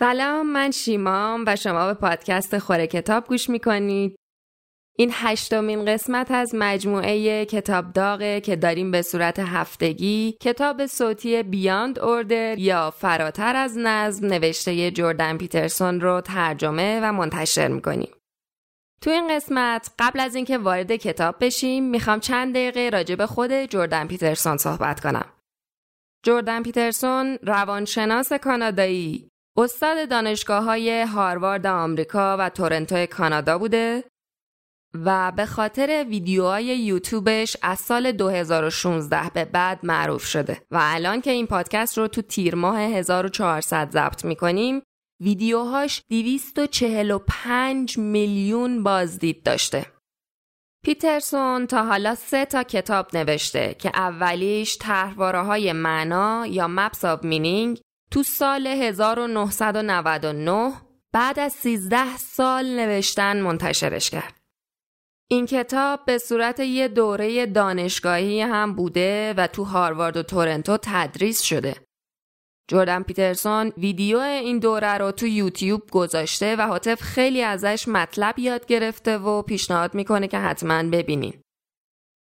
سلام من شیمام و شما به پادکست خوره کتاب گوش می‌کنید. این هشتمین قسمت از مجموعه کتاب داغه که داریم به صورت هفتگی کتاب صوتی بیاند اوردر یا فراتر از نظم نوشته جردن پیترسون رو ترجمه و منتشر می‌کنیم. تو این قسمت قبل از اینکه وارد کتاب بشیم می‌خوام چند دقیقه راجع به خود جردن پیترسون صحبت کنم. جردن پیترسون روانشناس کانادایی استاد دانشگاه های هاروارد آمریکا و تورنتو کانادا بوده و به خاطر ویدیوهای یوتیوبش از سال 2016 به بعد معروف شده و الان که این پادکست رو تو تیر ماه 1400 ضبط می‌کنیم ویدیوهاش 245 میلیون بازدید داشته. پیترسون تا حالا سه تا کتاب نوشته که اولیش طرحواره های معنا یا Maps of Meaning تو سال 1999 بعد از 13 سال نوشتن منتشرش کرد. این کتاب به صورت یه دوره دانشگاهی هم بوده و تو هاروارد و تورنتو تدریس شده. جردن پیترسون ویدیو این دوره رو تو یوتیوب گذاشته و حاطف خیلی ازش مطلب یاد گرفته و پیشنهاد می‌کنه که حتما ببینین.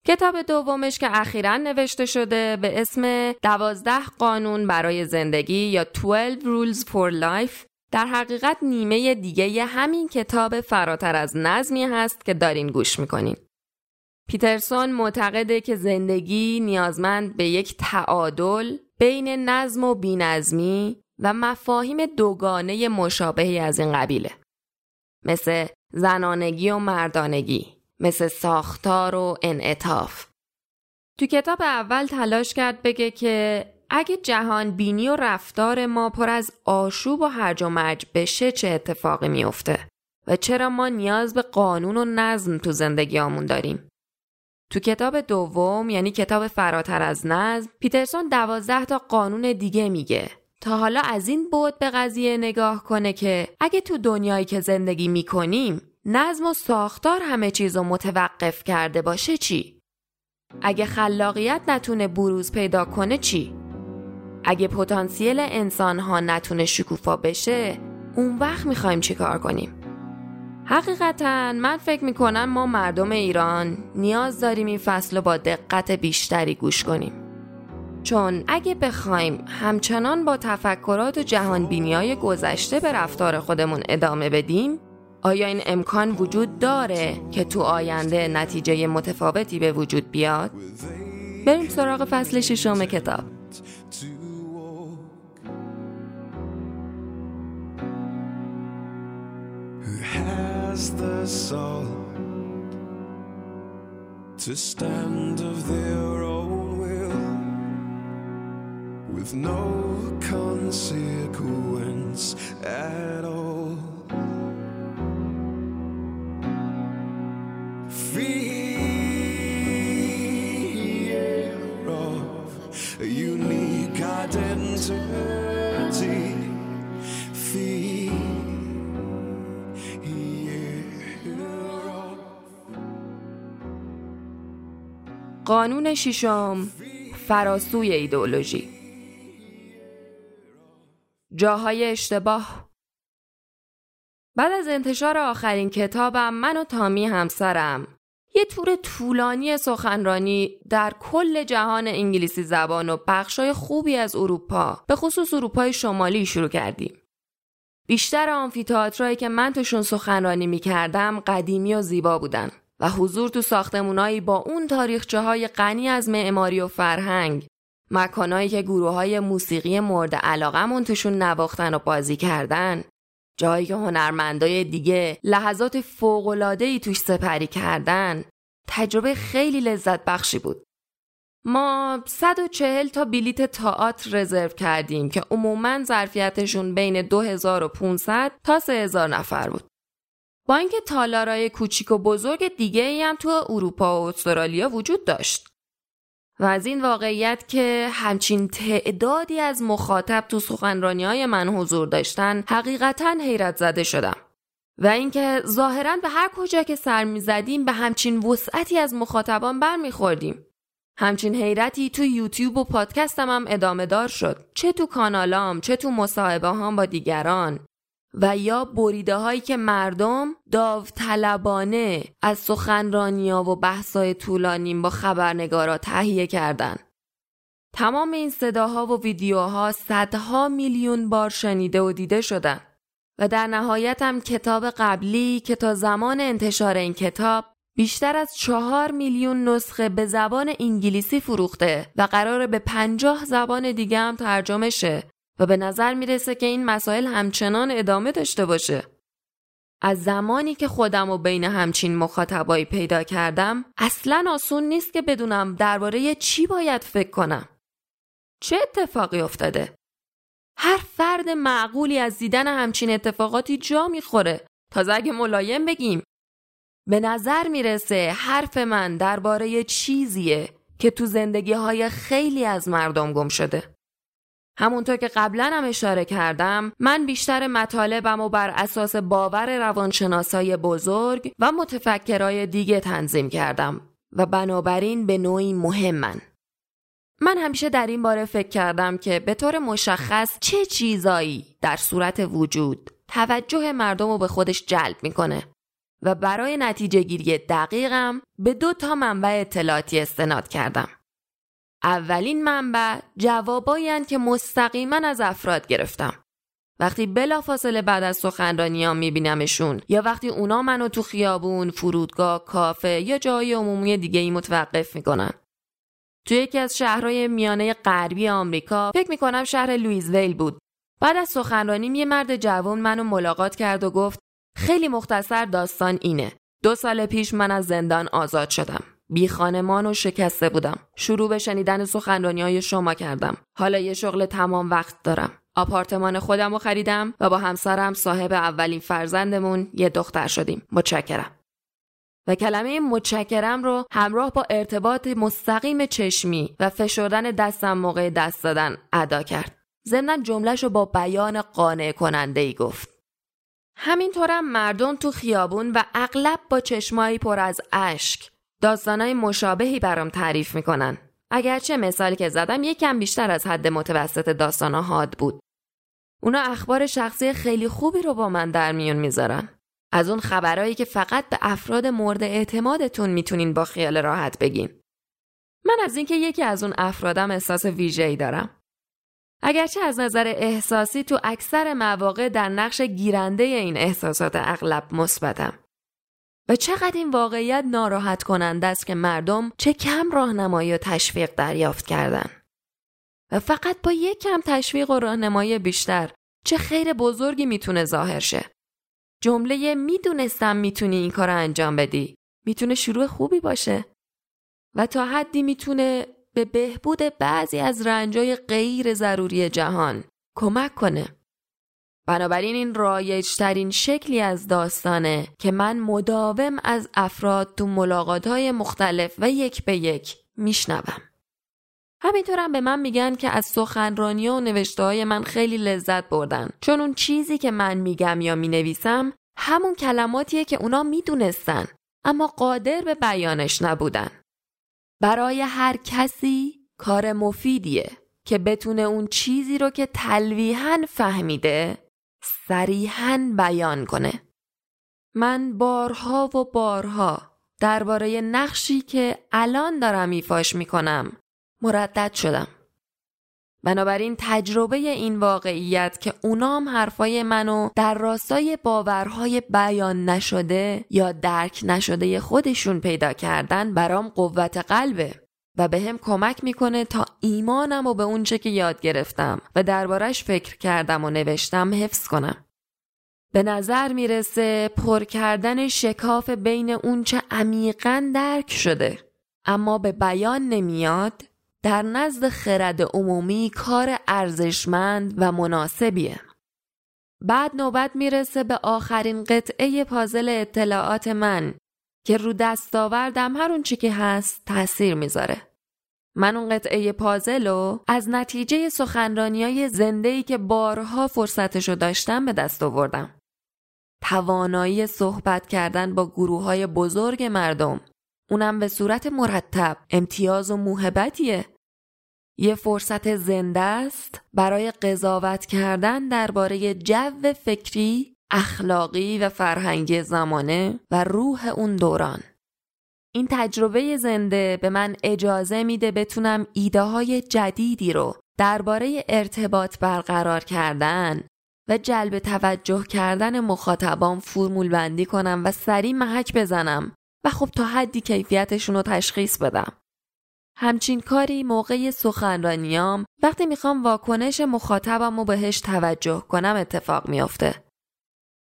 کتاب دومش که اخیرا نوشته شده به اسم دوازده قانون برای زندگی یا 12 Rules for Life در حقیقت نیمه دیگه همین کتاب فراتر از نظمی هست که دارین گوش می‌کنین. پیترسون معتقده که زندگی نیازمند به یک تعادل بین نظم و بینظمی و مفاهیم دوگانه مشابهی از این قبیله. مثل زنانگی و مردانگی، مثل ساختار و انعطاف. تو کتاب اول تلاش کرد بگه که اگه جهان بینی و رفتار ما پر از آشوب و هرج و مرج بشه چه اتفاقی میافته و چرا ما نیاز به قانون و نظم تو زندگیامون داریم. تو کتاب دوم یعنی کتاب فراتر از نظم پیترسون دوازده تا قانون دیگه میگه تا حالا از این بود به قضیه نگاه کنه که اگه تو دنیایی که زندگی می‌کنیم نظم و ساختار همه چیز رو متوقف کرده باشه چی؟ اگه خلاقیت نتونه بروز پیدا کنه چی؟ اگه پتانسیل انسان ها نتونه شکوفا بشه اون وقت می‌خوایم چی کار کنیم؟ حقیقتا من فکر می‌کنم ما مردم ایران نیاز داریم این فصل رو با دقت بیشتری گوش کنیم. چون اگه بخوایم همچنان با تفکرات و جهان گذشته به رفتار خودمون ادامه بدیم آیا این امکان وجود داره که تو آینده نتیجه متفاوتی به وجود بیاد؟ بریم سراغ فصل ششم کتاب to stand of their own will with no consequence at all. Fear of a unique identity. قانون ششم فراسوی ایدئولوژی. جاهای اشتباه. بعد از انتشار آخرین کتابم من و تامی همسرم. یه تور طولانی سخنرانی در کل جهان انگلیسی زبان و بخشای خوبی از اروپا به خصوص اروپای شمالی شروع کردیم. بیشتر آمفیتئاترایی که من توشون سخنرانی می کردم قدیمی و زیبا بودن. و حضور تو ساختمونایی با اون تاریخچه های غنی از معماری و فرهنگ مکانایی که گروه های موسیقی مورد علاقه توشون نواختن و بازی کردن جایی که هنرمندای دیگه لحظات ای توش سپری کردن تجربه خیلی لذت بخشی بود ما 140 تا بلیت تئاتر رزرو کردیم که عموما ظرفیتشون بین 2500 تا 3000 نفر بود با اینکه تالارای کوچیک و بزرگ دیگه ای هم تو اروپا و استرالیا وجود داشت. و از این واقعیت که همچین تعدادی از مخاطب تو سخنرانی های من حضور داشتن حقیقتا حیرت زده شدم. و اینکه ظاهرا به هر کجا که سر می‌زدیم به همچین وسعتی از مخاطبان برمیخوردیم. همچین حیرتی تو یوتیوب و پادکستم هم ادامه دار شد. چه تو کانالام، چه تو مصاحبه هم با دیگران. و یا بریده هایی که مردم داوطلبانه از سخنرانیا و بحثای طولانی با خبرنگارا تهیه کردند. تمام این صداها و ویدیوها صدها میلیون بار شنیده و دیده شدن و در نهایت هم کتاب قبلی که تا زمان انتشار این کتاب بیشتر از چهار میلیون نسخه به زبان انگلیسی فروخته و قراره به پنجاه زبان دیگه هم ترجمه شه و به نظر می‌رسه که این مسائل همچنان ادامه داشته باشه. از زمانی که خودم و بین همچین مخاطبایی پیدا کردم اصلا آسون نیست که بدونم درباره چی باید فکر کنم. چه اتفاقی افتاده؟ هر فرد معقولی از دیدن همچین اتفاقاتی جا می‌خوره تازه اگه ملایم بگیم به نظر می‌رسه حرف من درباره چیزیه که تو زندگی های خیلی از مردم گم شده. همونطور که قبلا هم اشاره کردم من بیشتر مطالبم و بر اساس باور روانشناسای بزرگ و متفکرای دیگه تنظیم کردم و بنابراین به نوعی مهمن. من همیشه در این باره فکر کردم که به طور مشخص چه چیزایی در صورت وجود توجه مردم رو به خودش جلب می‌کنه و برای نتیجه گیری دقیقم به دو تا منبع اطلاعاتی استناد کردم. اولین منبع جوابایی که مستقیما از افراد گرفتم. وقتی بلافاصله بعد از سخنرانیام میبینمشون یا وقتی اونا منو تو خیابون، فرودگاه، کافه یا جای عمومی دیگه ای متوقف می‌کنن. توی یکی از شهرهای میانه غربی آمریکا فکر می‌کنم شهر لویزویل بود. بعد از سخنرانیم یه مرد جوان منو ملاقات کرد و گفت خیلی مختصر داستان اینه. دو سال پیش من از زندان آزاد شدم. بی خانمان و شکسته بودم. شروع به شنیدن سخنرانی های شما کردم. حالا یه شغل تمام وقت دارم. آپارتمان خودم رو خریدم و با همسرم صاحب اولین فرزندمون یه دختر شدیم. متشکرم. و کلمه متشکرم رو همراه با ارتباط مستقیم چشمی و فشردن دستم موقع دست دادن ادا کرد. ضمنا جملهش رو با بیان قانع کننده ای گفت. همینطورم مردم تو خیابون و اغلب با چشمایی پر از اشک داستانای مشابهی برام تعریف می‌کنن. اگرچه مثالی که زدم یکم بیشتر از حد متوسط داستانا حاد بود. اونا اخبار شخصی خیلی خوبی رو با من در میون می‌ذارن. از اون خبرهایی که فقط به افراد مورد اعتمادتون می‌تونین با خیال راحت بگین. من از اینکه یکی از اون افرادم احساس ویژه‌ای دارم. اگرچه از نظر احساسی تو اکثر مواقع در نقش گیرنده این احساسات اغلب مثبتم. و چقدر این واقعیت ناراحت کننده است که مردم چه کم راهنمایی و تشویق دریافت کردن. و فقط با یک کم تشویق و راهنمایی بیشتر چه خیر بزرگی می‌تونه ظاهر شه. جمله می‌دونستم می‌تونی این کار انجام بدی می‌تونه شروع خوبی باشه و تا حدی می‌تونه به بهبود بعضی از رنجای غیر ضروری جهان کمک کنه. بنابراین این رایجترین شکلی از داستانه که من مداوم از افراد تو ملاقات های مختلف و یک به یک میشنوم. همینطورم به من میگن که از سخنرانی و نوشته های من خیلی لذت بردن چون اون چیزی که من میگم یا می‌نویسم همون کلماتیه که اونا می‌دونستن اما قادر به بیانش نبودن. برای هر کسی کار مفیدیه که بتونه اون چیزی رو که تلویحا فهمیده صریحا بیان کنه. من بارها و بارها درباره نقشی که الان دارم ایفاش می‌کنم مردد شدم. بنابراین تجربه این واقعیت که اونام حرفای منو در راستای باورهای بیان نشده یا درک نشده خودشون پیدا کردن برام قوت قلبه و به هم کمک می‌کنه تا ایمانم و به اونچه که یاد گرفتم و دربارش فکر کردم و نوشتم حفظ کنم. به نظر می‌رسه پر کردن شکاف بین اونچه عمیقا درک شده اما به بیان نمیاد در نزد خرد عمومی کار ارزشمند و مناسبیه. بعد نوبت می‌رسه به آخرین قطعه پازل اطلاعات من که رو دستاوردم هر اون چی که هست تاثیر می‌ذاره. من اون قطعه پازل رو از نتیجه سخنرانی های زنده که بارها فرصتشو داشتم به دست آوردم. توانایی صحبت کردن با گروه های بزرگ مردم اونم به صورت مرتب امتیاز و موهبتیه یه فرصت زنده است برای قضاوت کردن درباره جو فکری، اخلاقی و فرهنگی زمانه و روح اون دوران. این تجربه زنده به من اجازه میده بتونم ایده های جدیدی رو درباره ارتباط برقرار کردن و جلب توجه کردن مخاطبام فرمول بندی کنم و سریع محک بزنم و خب تا حدی کیفیتشون رو تشخیص بدم. همچین کاری موقع سخنرانیام وقتی می‌خوام واکنش مخاطبم رو بهش توجه کنم اتفاق میافته.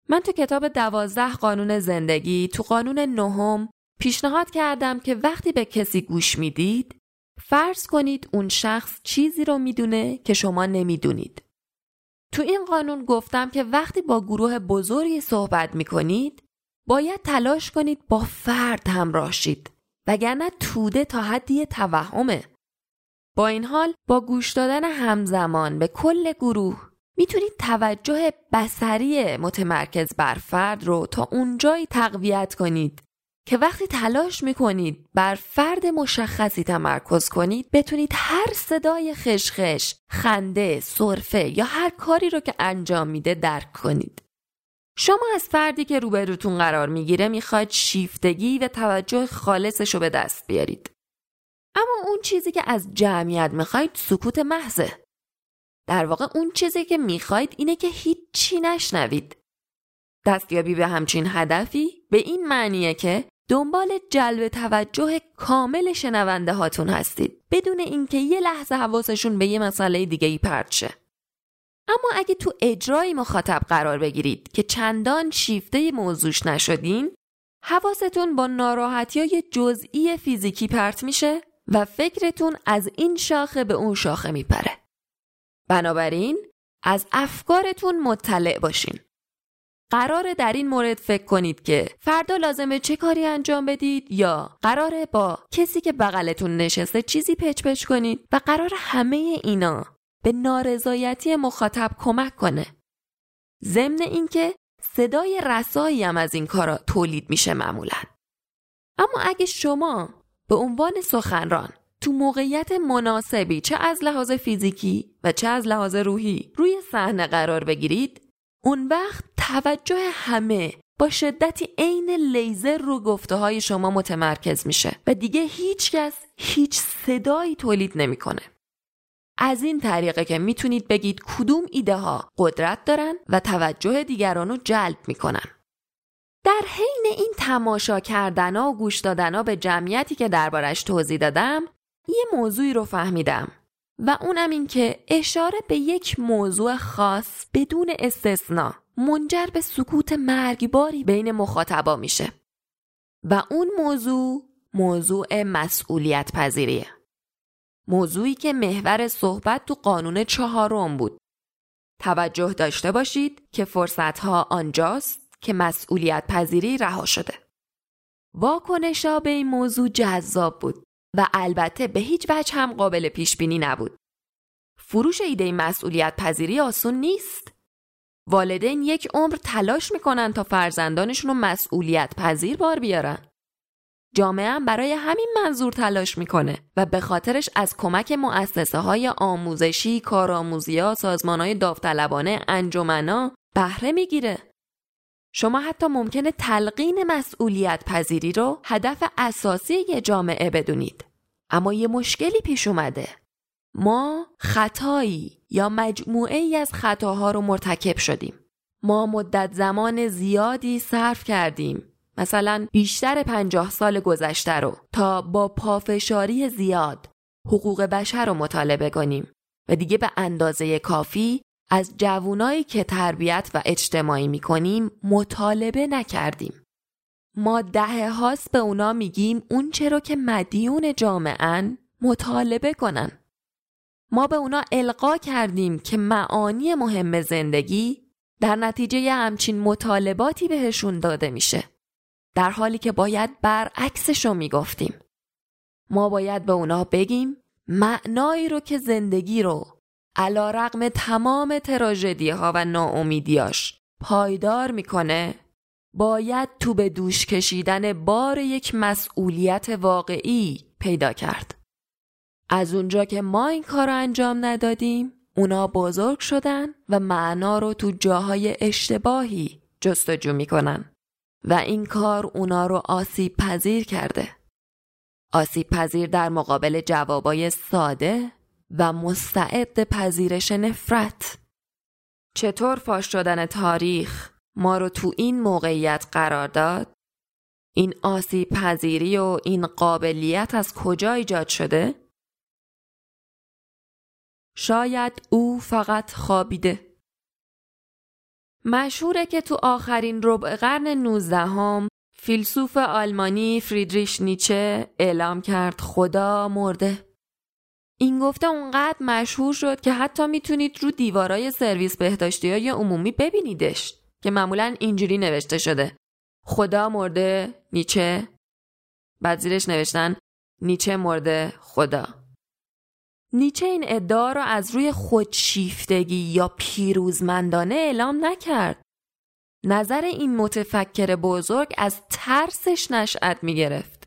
من تو کتاب دوازده قانون زندگی تو قانون نهم پیشنهاد کردم که وقتی به کسی گوش می‌دید فرض کنید اون شخص چیزی رو می‌دونه که شما نمی‌دونید. تو این قانون گفتم که وقتی با گروه بزرگی صحبت می‌کنید باید تلاش کنید با فرد همراه شید وگرنه توده تا حدی توهمه. با این حال با گوش دادن همزمان به کل گروه می‌تونید توجه بسری متمرکز بر فرد رو تا اونجایی تقویت کنید که وقتی تلاش می‌کنید بر فرد مشخصی تمرکز کنید بتونید هر صدای خشخش، خنده، صرفه یا هر کاری رو که انجام میده درک کنید. شما از فردی که روبروتون قرار می‌گیره می‌خواید شیفتگی و توجه خالصش رو به دست بیارید. اما اون چیزی که از جمعیت می‌خواید سکوت محضه. در واقع اون چیزی که می‌خواید اینه که هیچی نشنوید. دستیابی به همچین هدفی به این معنیه که دنبال جلب توجه کامل شنونده هاتون هستید بدون اینکه یه لحظه حواسشون به یه مسئله دیگه ای پرت شه. اما اگه تو اجرای مخاطب قرار بگیرید که چندان شیفته موضوعش نشدین حواستون با ناراحتی های جزئی فیزیکی پرت میشه و فکرتون از این شاخه به اون شاخه میپره. بنابراین از افکارتون مطلع باشین. قراره در این مورد فکر کنید که فردا لازمه چه کاری انجام بدید یا قراره با کسی که بغلتون نشسته چیزی پچ پچ کنید و قرار همه اینا به نارضایتی مخاطب کمک کنه. ضمن اینکه صدای رسایی هم از این کارا تولید میشه معمولا. اما اگه شما به عنوان سخنران تو موقعیت مناسبی چه از لحاظ فیزیکی و چه از لحاظ روحی روی صحنه قرار بگیرید اون وقت توجه همه با شدتی عین لیزر رو گفته های شما متمرکز میشه و دیگه هیچ کس هیچ صدایی تولید نمی‌کنه. از این طریقه که می‌تونید بگید کدوم ایده ها قدرت دارن و توجه دیگران رو جلب می‌کنن. در حین این تماشا کردن و گوش دادن به جمعیتی که دربارش توضیح دادم یه موضوعی رو فهمیدم و اونم این که اشاره به یک موضوع خاص بدون استثنا منجر به سکوت مرگباری بین مخاطبا میشه. و اون موضوع موضوع مسئولیت پذیریه موضوعی که محور صحبت تو قانون چهارم بود. توجه داشته باشید که فرصتها آنجاست که مسئولیت پذیری رها شده. واکنشا به این موضوع جذاب بود. و البته به هیچ وجه هم قابل پیش بینی نبود. فروش ایده مسئولیت پذیری آسون نیست. والدین یک عمر تلاش می‌کنن تا فرزندانشون رو مسئولیت پذیر بار بیارن. جامعه هم برای همین منظور تلاش می‌کنه و به خاطرش از کمک مؤسسه های آموزشی، کارآموزی ها، سازمان های داوطلبانه، انجمنا بهره می‌گیره. شما حتی ممکنه تلقین مسئولیت پذیری رو هدف اساسی یه جامعه بدونید. اما یه مشکلی پیش اومده. ما خطایی یا مجموعه ای از خطاها رو مرتکب شدیم. ما مدت زمان زیادی صرف کردیم. مثلا بیشتر پنجاه سال گذشته رو تا با پافشاری زیاد حقوق بشر رو مطالبه کنیم و دیگه به اندازه کافی از جوونایی که تربیت و اجتماعی می‌کنیم مطالبه نکردیم. ما دهه هاست به اونا میگیم اون چرا که مدیون جامعن مطالبه کنن. ما به اونا القا کردیم که معانی مهم زندگی در نتیجه همچین مطالباتی بهشون داده میشه. در حالی که باید برعکسشو می‌گفتیم. ما باید به اونا بگیم معنایی رو که زندگی رو علا رقم تمام تراژدی ها و ناامیدیاش پایدار می‌کنه باید تو به دوش کشیدن بار یک مسئولیت واقعی پیدا کرد. از اونجا که ما این کار رو انجام ندادیم اونا بزرگ شدن و معنا رو تو جاهای اشتباهی جستجو می‌کنن و این کار اونا رو آسیب پذیر کرده. آسیب پذیر در مقابل جوابای ساده و مستعد پذیرش نفرت. چطور فاش شدن تاریخ ما رو تو این موقعیت قرار داد؟ این آسیب پذیری و این قابلیت از کجا ایجاد شده؟ شاید او فقط خوابیده. مشهوره که تو آخرین ربع قرن نوزدهم فیلسوف آلمانی فریدریش نیچه اعلام کرد خدا مرده. این گفته اونقدر مشهور شد که حتی می‌تونید رو دیوارای سرویس بهداشتی های عمومی ببینیدش که معمولا اینجوری نوشته شده. خدا مرده نیچه بعد زیرش نوشتن نیچه مرده خدا. نیچه این ادعا را از روی خودشیفتگی یا پیروزمندانه اعلام نکرد. نظر این متفکر بزرگ از ترسش نشأت می گرفت.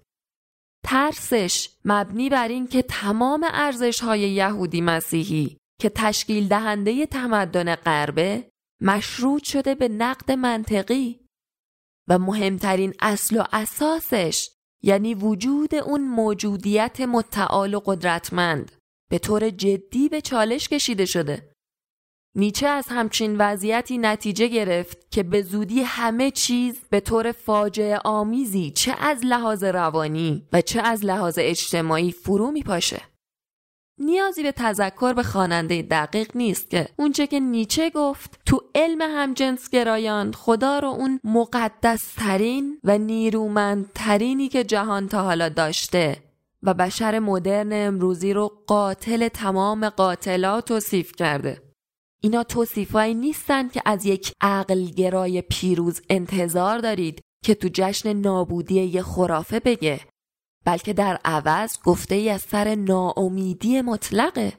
ترسش مبنی بر این که تمام ارزش های یهودی مسیحی که تشکیل دهنده تمدن غربه مشروط شده به نقد منطقی و مهمترین اصل و اساسش یعنی وجود اون موجودیت متعال و قدرتمند به طور جدی به چالش کشیده شده. نیچه از همچین وضعیتی نتیجه گرفت که به زودی همه چیز به طور فاجعه آمیزی چه از لحاظ روانی و چه از لحاظ اجتماعی فرو می پاشه. نیازی به تذکر به خواننده دقیق نیست که اونچه که نیچه گفت تو علم همجنسگرایان خدا رو اون مقدس ترین و نیرومندترینی که جهان تا حالا داشته و بشر مدرن امروزی رو قاتل تمام قاتلات توصیف کرده. اینا توصیفایی نیستن که از یک عقلگرای پیروز انتظار دارید که تو جشن نابودی یه خرافه بگه بلکه در عوض گفته ای از سر ناامیدی مطلقه.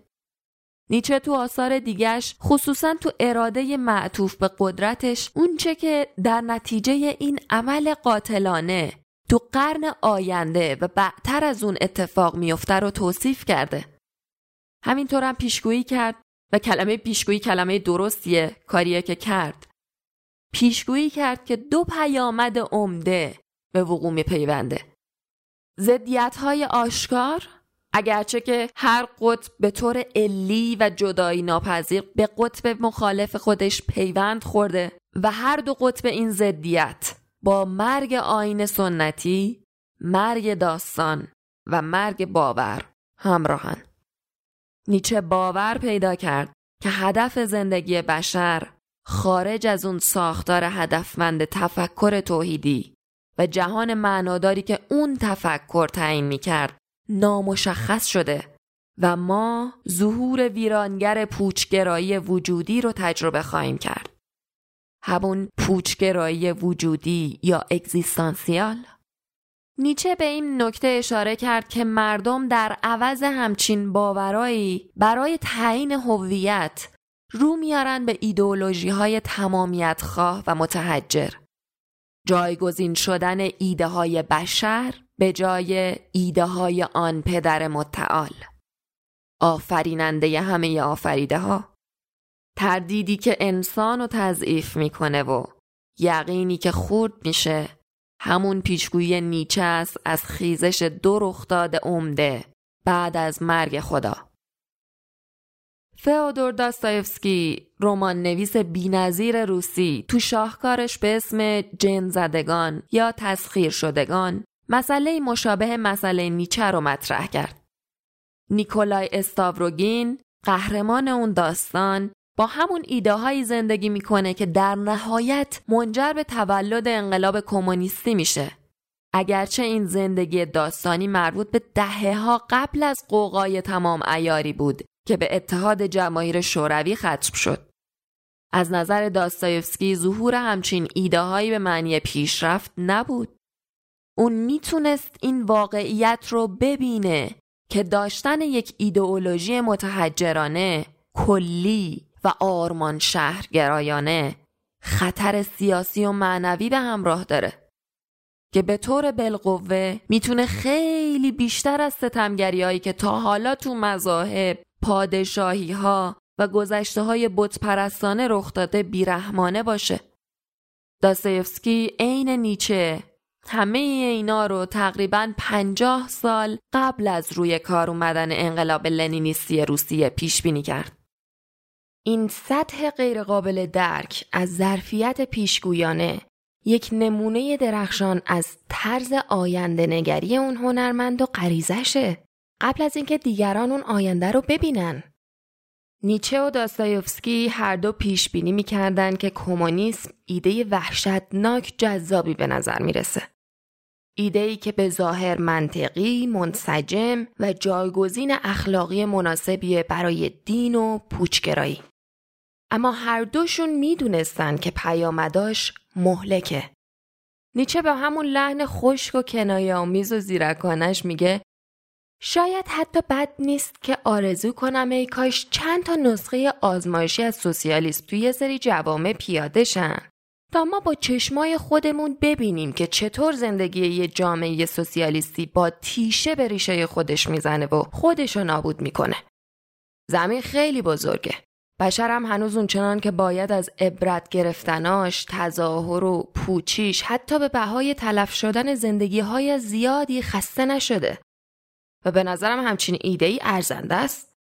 نیچه تو آثار دیگش خصوصا تو اراده معطوف به قدرتش اونچه که در نتیجه این عمل قاتلانه تو قرن آینده و بعدتر از اون اتفاق میفته رو توصیف کرده. همینطور هم پیشگویی کرد و کلمه پیشگویی کلمه درستیه کاریه که کرد. پیشگویی کرد که دو پیامد عمده به وقوع می پیونده. زدیت های آشکار اگرچه که هر قطب به طور علی و جدایی ناپذیر به قطب مخالف خودش پیوند خورده و هر دو قطب این زدیت با مرگ آین سنتی، مرگ داستان و مرگ باور همراهن. نیچه باور پیدا کرد که هدف زندگی بشر خارج از اون ساختار هدفمند تفکر توحیدی و جهان معناداری که اون تفکر تعیین می کرد نامشخص شده و ما ظهور ویرانگر پوچگرایی وجودی رو تجربه خواهیم کرد. همون پوچگرایی وجودی یا اگزیستانسیال نیچه به این نکته اشاره کرد که مردم در عوض همچین باورایی برای تعیین هویت رو میارن به ایدئولوژی های تمامیت خواه و متحجر. جایگزین شدن ایده های بشر به جای ایده های آن پدر متعال. آفریننده همه آفریده ها تردیدی که انسان رو تضعیف می‌کنه و یقینی که خورد میشه همون پیشگویی نیچه است از خیزش دو رخداد عمده بعد از مرگ خدا فئودور داستایفسکی رمان نویس بینظیر روسی تو شاهکارش به اسم جن زدگان یا تسخیر شدگان مسئله مشابه مسئله نیچه رو مطرح کرد. نیکولای استاوروگین قهرمان اون داستان با همون ایده های زندگی می‌کنه که در نهایت منجر به تولد انقلاب کمونیستی میشه. اگرچه این زندگی داستانی مربوط به دهه ها قبل از قوقای تمام ایاری بود که به اتحاد جماهیر شوروی ختم شد. از نظر داستایفسکی ظهور همچین ایده هایی به معنی پیشرفت نبود. اون می‌تونست این واقعیت رو ببینه که داشتن یک ایدئولوژی متحجرانه کلی و آرمان شهرگرایانه خطر سیاسی و معنوی به همراه داره که به طور بالقوه می‌تونه خیلی بیشتر از ستمگری هایی که تا حالا تو مذاهب، پادشاهی ها و گذشته های بتپرستانه رخ داده بیرحمانه باشه. داستایفسکی عین نیچه همه اینا رو تقریبا پنجاه سال قبل از روی کار اومدن انقلاب لنینیستی روسیه پیش بینی کرد. این سطح غیرقابل درک از ظرفیت پیشگویانه یک نمونه درخشان از طرز آینده نگری اون هنرمند و غریزشه قبل از اینکه دیگران اون آینده رو ببینن. نیچه و داستایوفسکی هر دو پیش بینی می‌کردن که کمونیسم ایده وحشتناک جذابی به نظر می‌رسه. ایده ای که به ظاهر منطقی، منسجم و جایگزین اخلاقی مناسبیه برای دین و پوچگرایی. اما هر دوشون می‌دونستن که پیامداش مهلکه. نیچه به همون لحن خشک و کنایه آمیز و زیرکانش میگه شاید حتی بد نیست که آرزو کنم ای کاش چند تا نسخه آزمایشی از سوسیالیسم توی یه سری جوامع پیاده شن تا ما با چشمای خودمون ببینیم که چطور زندگی یه جامعه سوسیالیستی با تیشه به ریشه خودش می‌زنه و خودشو نابود می‌کنه. زمین خیلی بزرگه. بشرم هنوز اونچنان که باید از عبرت گرفتناش، تظاهر و پوچیش حتی به بهای تلف شدن زندگی های زیادی خسته نشده. و به نظرم همچین ایده ای ارزنده است.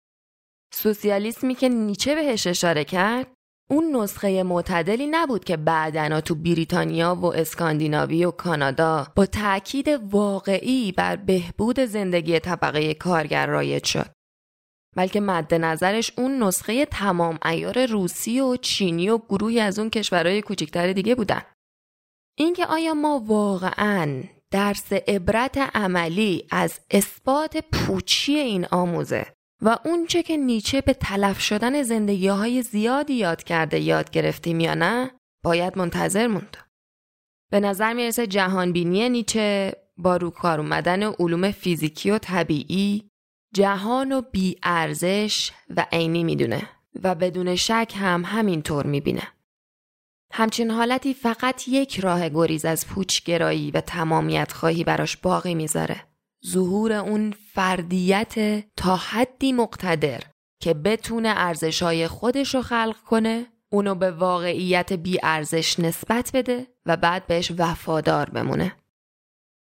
سوسیالیسمی که نیچه بهش اشاره کرد اون نسخه معتدلی نبود که بعدنا تو بریتانیا و اسکاندیناوی و کانادا با تاکید واقعی بر بهبود زندگی طبقه کارگر رایج شد. بلکه مد نظرش اون نسخه تمام ایار روسی و چینی و گروهی از اون کشورهای کوچکتر دیگه بودن. اینکه آیا ما واقعا درس عبرت عملی از اثبات پوچی این آموزه و اونچه که نیچه به تلف شدن زندگی های زیادی یاد کرده یاد گرفتیم یا نه باید منتظر موند. به نظر می‌رسه جهانبینی نیچه با روکار اومدن علوم فیزیکی و طبیعی جهان و بی ارزش و عینی می‌دونه و بدون شک هم همینطور می‌بینه. همچین حالتی فقط یک راه گریز از پوچگرایی و تمامیت خواهی براش باقی می‌ذاره. ظهور اون فردیت تا حدی مقتدر که بتونه ارزشهای خودش رو خلق کنه اونو به واقعیت بی ارزش نسبت بده و بعد بهش وفادار بمونه.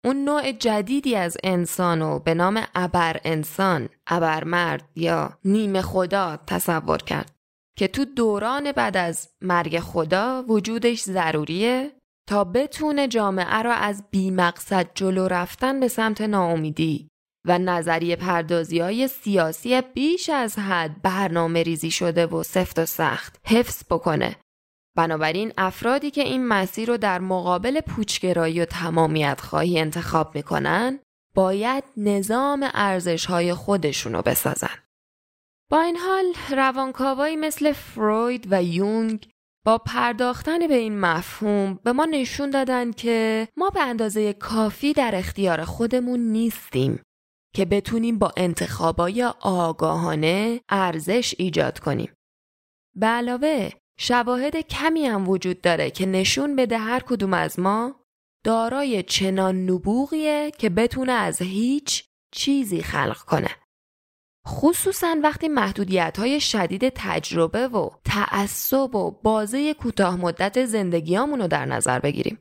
اون نوع جدیدی از انسانو به نام ابر انسان، ابر مرد یا نیم خدا تصور کرد که تو دوران بعد از مرگ خدا وجودش ضروریه تا بتونه جامعه را از بیمقصد جلو رفتن به سمت ناامیدی و نظریه پردازی های سیاسی بیش از حد برنامه ریزی شده و سفت و سخت حفظ بکنه. بنابراین افرادی که این مسیر رو در مقابل پوچگرایی و تمامیت خواهی انتخاب می‌کنن باید نظام ارزش های خودشون رو بسازن. با این حال روانکاوایی مثل فروید و یونگ با پرداختن به این مفهوم به ما نشون دادن که ما به اندازه کافی در اختیار خودمون نیستیم که بتونیم با انتخابای آگاهانه ارزش ایجاد کنیم. به علاوه شواهد کمی هم وجود داره که نشون بده هر کدوم از ما دارای چنان نبوغیه که بتونه از هیچ چیزی خلق کنه. خصوصا وقتی محدودیت های شدید تجربه و تعصب و بازه کوتاه مدت زندگیامون رو در نظر بگیریم.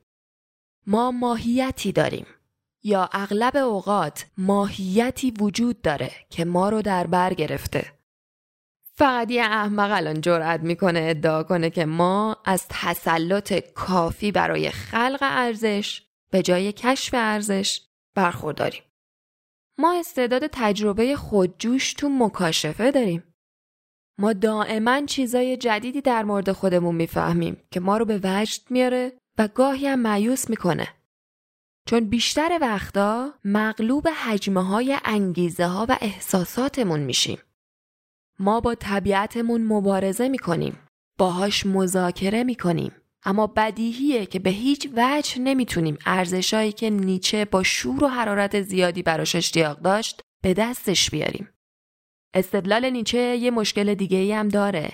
ما ماهیتی داریم یا اغلب اوقات ماهیتی وجود داره که ما رو در بر گرفته. فقط یه احمق الان جرأت می‌کنه ادعا کنه که ما از تسلط کافی برای خلق ارزش به جای کشف ارزش برخورداریم. ما استعداد تجربه خودجوش تو مکاشفه داریم. ما دائما چیزای جدیدی در مورد خودمون می‌فهمیم که ما رو به وجد میاره و گاهی هم معیوس می‌کنه. چون بیشتر وقتا مغلوب حجمه های انگیزه ها و احساساتمون میشیم. ما با طبیعتمون مبارزه می‌کنیم. باهاش مذاکره می‌کنیم. اما بدیهیه که به هیچ وجه نمی‌تونیم ارزشایی که نیچه با شور و حرارت زیادی براش اشتیاق داشت به دستش بیاریم. استدلال نیچه یه مشکل دیگه ای هم داره.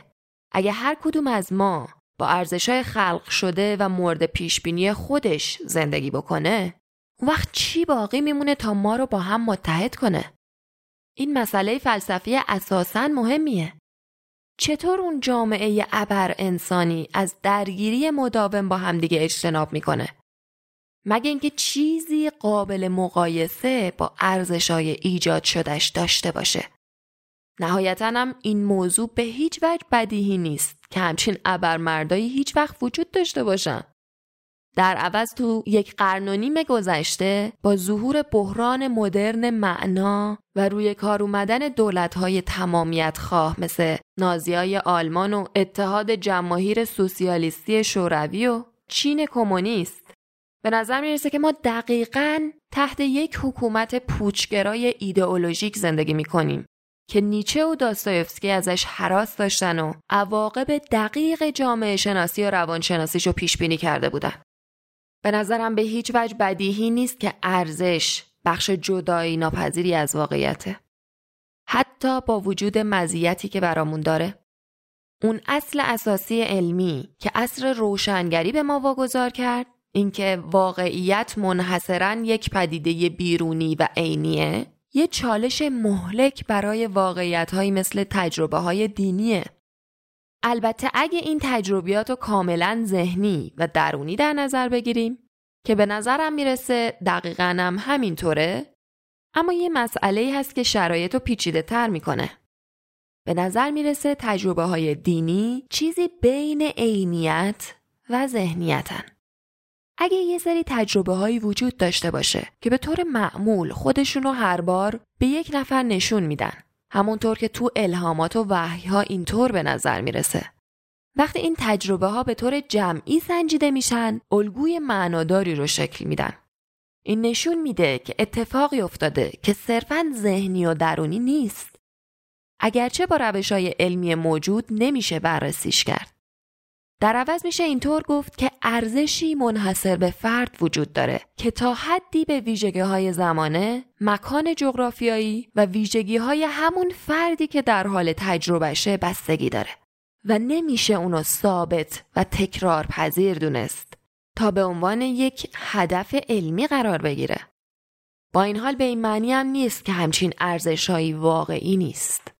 اگه هر کدوم از ما با ارزشای خلق شده و مورد پیشبینی خودش زندگی بکنه اون وقت چی باقی میمونه تا ما رو با هم متحد کنه؟ این مسئله فلسفی اساساً مهمیه. چطور اون جامعه ابر انسانی از درگیری مداوم با همدیگه اجتناب می‌کنه؟ مگه اینکه چیزی قابل مقایسه با ارزشای ایجاد شدش داشته باشه. نهایتا هم این موضوع به هیچ وجه بدیهی نیست که همچین ابرمردایی هیچ وقت وجود داشته باشن. در عوض تو یک قرن و نیم گذشته با ظهور بحران مدرن معنا و روی کار اومدن دولت‌های تمامیت خواه مثل نازیای آلمان و اتحاد جماهیر سوسیالیستی شوروی و چین کمونیست به نظر می‌رسه که ما دقیقا تحت یک حکومت پوچگرای ایدئولوژیک زندگی می‌کنیم که نیچه و داستایفسکی ازش حراس داشتن و عواقب دقیق جامعه شناسی و روانشناسیش رو پیش بینی کرده بودن. به نظرم به هیچ وجه بدیهی نیست که ارزش بخش جدایی ناپذیری از واقعیته. حتی با وجود مزیتی که برامون داره. اون اصل اساسی علمی که اصر روشنگری به ما واگذار کرد اینکه واقعیت منحصرا یک پدیده بیرونی و عینیه یه چالش مهلک برای واقعیت مثل تجربه های دینیه. البته اگه این تجربیات رو کاملا ذهنی و درونی در نظر بگیریم که به نظرم می‌رسه دقیقا هم همینطوره اما یه مسئله هست که شرایط رو پیچیده تر می‌کنه. به نظر می‌رسه تجربه های دینی چیزی بین عینیت و ذهنیتن. اگه یه سری تجربه هایی وجود داشته باشه که به طور معمول خودشونو هر بار به یک نفر نشون میدن همونطور که تو الهامات و وحی ها اینطور به نظر می‌رسه. وقتی این تجربه ها به طور جمعی سنجیده میشن الگوی معناداری رو شکل میدن. این نشون میده که اتفاقی افتاده که صرفا ذهنی و درونی نیست. اگرچه با روش های علمی موجود نمیشه بررسیش کرد. در عوض میشه اینطور گفت که ارزشی منحصر به فرد وجود داره که تا حدی به ویژگی های زمانه، مکان جغرافیایی و ویژگی های همون فردی که در حال تجربهشه بستگی داره و نمیشه اونو ثابت و تکرار پذیر دونست تا به عنوان یک هدف علمی قرار بگیره. با این حال به این معنی هم نیست که همچین ارزشهایی واقعی نیست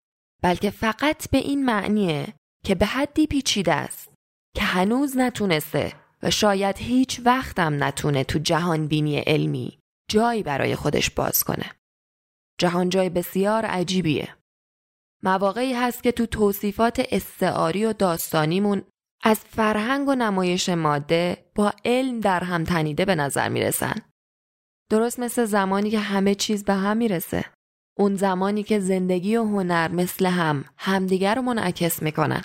بلکه فقط به این معنیه که به حدی پیچیده است که هنوز نتونسته و شاید هیچ وقتم نتونه تو جهان بینی علمی جایی برای خودش باز کنه. جهان جای بسیار عجیبیه. مواقعی هست که تو توصیفات استعاری و داستانیمون از فرهنگ و نمایش ماده با علم در هم تنیده به نظر می‌رسن. درست مثل زمانی که همه چیز به هم می‌رسه. اون زمانی که زندگی و هنر مثل هم همدیگر رو منعکس می‌کنن.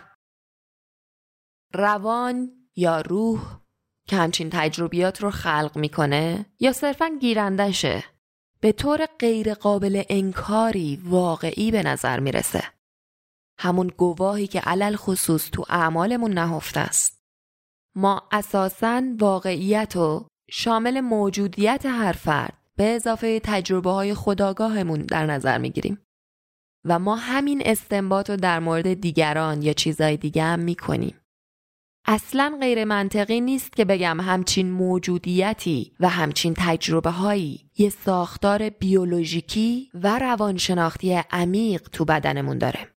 روان یا روح که همچین تجربیات رو خلق می‌کنه یا صرفا گیرندشه به طور غیر قابل انکاری واقعی به نظر می‌رسه. همون گواهی که علل خصوص تو اعمالمون نهفته است. ما اساساً واقعیت و شامل موجودیت هر فرد به اضافه تجربه های خداگاهمون در نظر می‌گیریم. و ما همین استنباط رو در مورد دیگران یا چیزای دیگه هم می‌کنیم. اصلا غیر منطقی نیست که بگم همچین موجودیتی و همچین تجربه هایی یه ساختار بیولوژیکی و روانشناختی عمیق تو بدنمون داره.